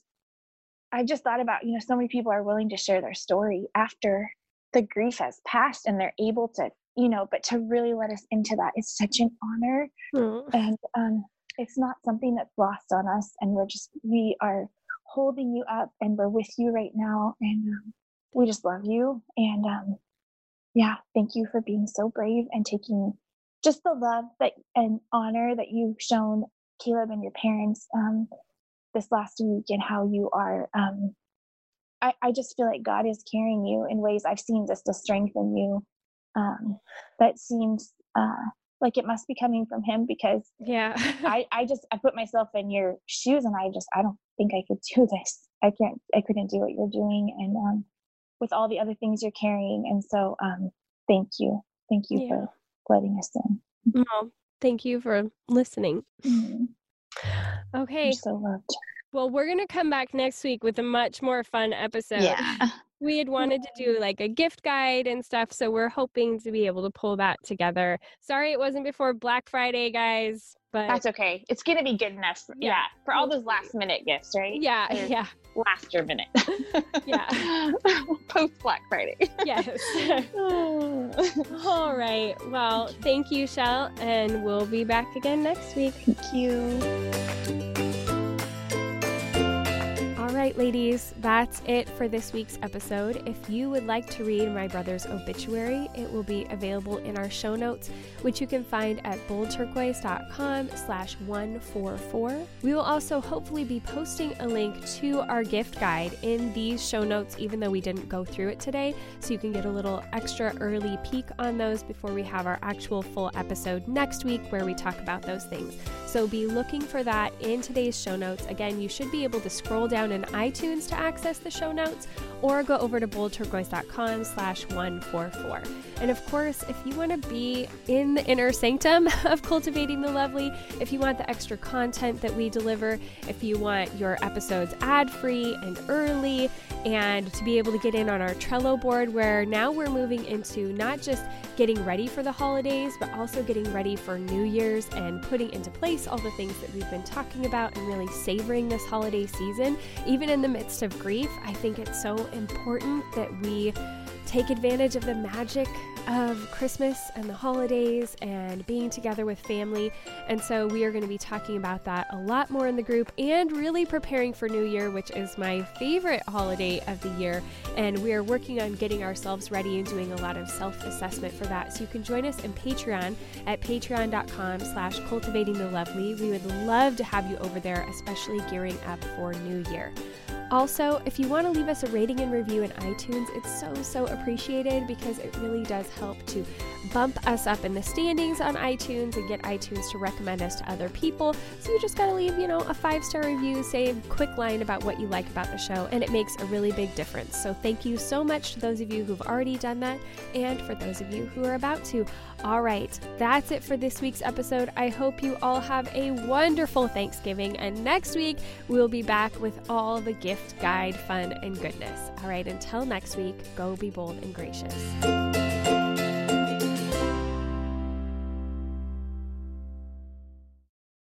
I just thought about, you know, so many people are willing to share their story after the grief has passed and they're able to, you know, but to really let us into that is such an honor Mm. and um, it's not something that's lost on us and we're just we are holding you up and we're with you right now and um, we just love you and um, yeah thank you for being so brave and taking just the love that and honor that you've shown Kaleb and your parents um, this last week and how you are um, I, I just feel like god is carrying you in ways i've seen just to strengthen you um, that seems uh, like it must be coming from him because Yeah. I, I just I put myself in your shoes and I just I don't think I could do this. I can't I couldn't do what you're doing and um with all the other things you're carrying. And so um thank you. Thank you Yeah. for letting us in. well, thank you for listening. Mm, Okay. You're so loved. Well, we're going to come back next week with a much more fun episode. Yeah. We had wanted to do like a gift guide and stuff, so we're hoping to be able to pull that together. Sorry it wasn't before Black Friday, guys, but That's okay. It's gonna be good enough. For, Yeah. yeah. For all those last minute gifts, right? yeah, yeah, Last year minute. Yeah. Post Black Friday. yes. All right. Well, thank you, Chelle, and we'll be back again next week. Thank you. Right, ladies, that's it for this week's episode. If you would like to read my brother's obituary, it will be available in our show notes, which you can find at boldturquoise.com slash 144. We will also hopefully be posting a link to our gift guide in these show notes, even though we didn't go through it today, so you can get a little extra early peek on those before we have our actual full episode next week where we talk about those things. So be looking for that in today's show notes. Again, you should be able to scroll down in iTunes to access the show notes or go over to boldturquoise.com slash 144. And of course, if you want to be in the inner sanctum of cultivating the lovely, if you want the extra content that we deliver, if you want your episodes ad-free and early, and to be able to get in on our Trello board where now we're moving into not just getting ready for the holidays, but also getting ready for New Year's and putting into place all the things that we've been talking about and really savoring this holiday season. Even in the midst of grief, I think it's so important that we take advantage of the magic of Christmas and the holidays and being together with family. And so we are going to be talking about that a lot more in the group and really preparing for New Year, which is my favorite holiday of the year. And we are working on getting ourselves ready and doing a lot of self-assessment for that. So you can join us in Patreon at patreon.com slash cultivating the lovely. We would love to have you over there, especially gearing up for New Year. Also, if you want to leave us a rating and review in iTunes, it's so, so appreciated because it really does help to bump us up in the standings on iTunes and get iTunes to recommend us to other people. So you just got to leave, you know, a five star review, say a quick line about what you like about the show, and it makes a really big difference. So thank you so much to those of you who've already done that and for those of you who are about to. All right, that's it for this week's episode. I hope you all have a wonderful Thanksgiving, and next week we'll be back with all the gift guide fun and goodness. All right, until next week, go be bold and gracious.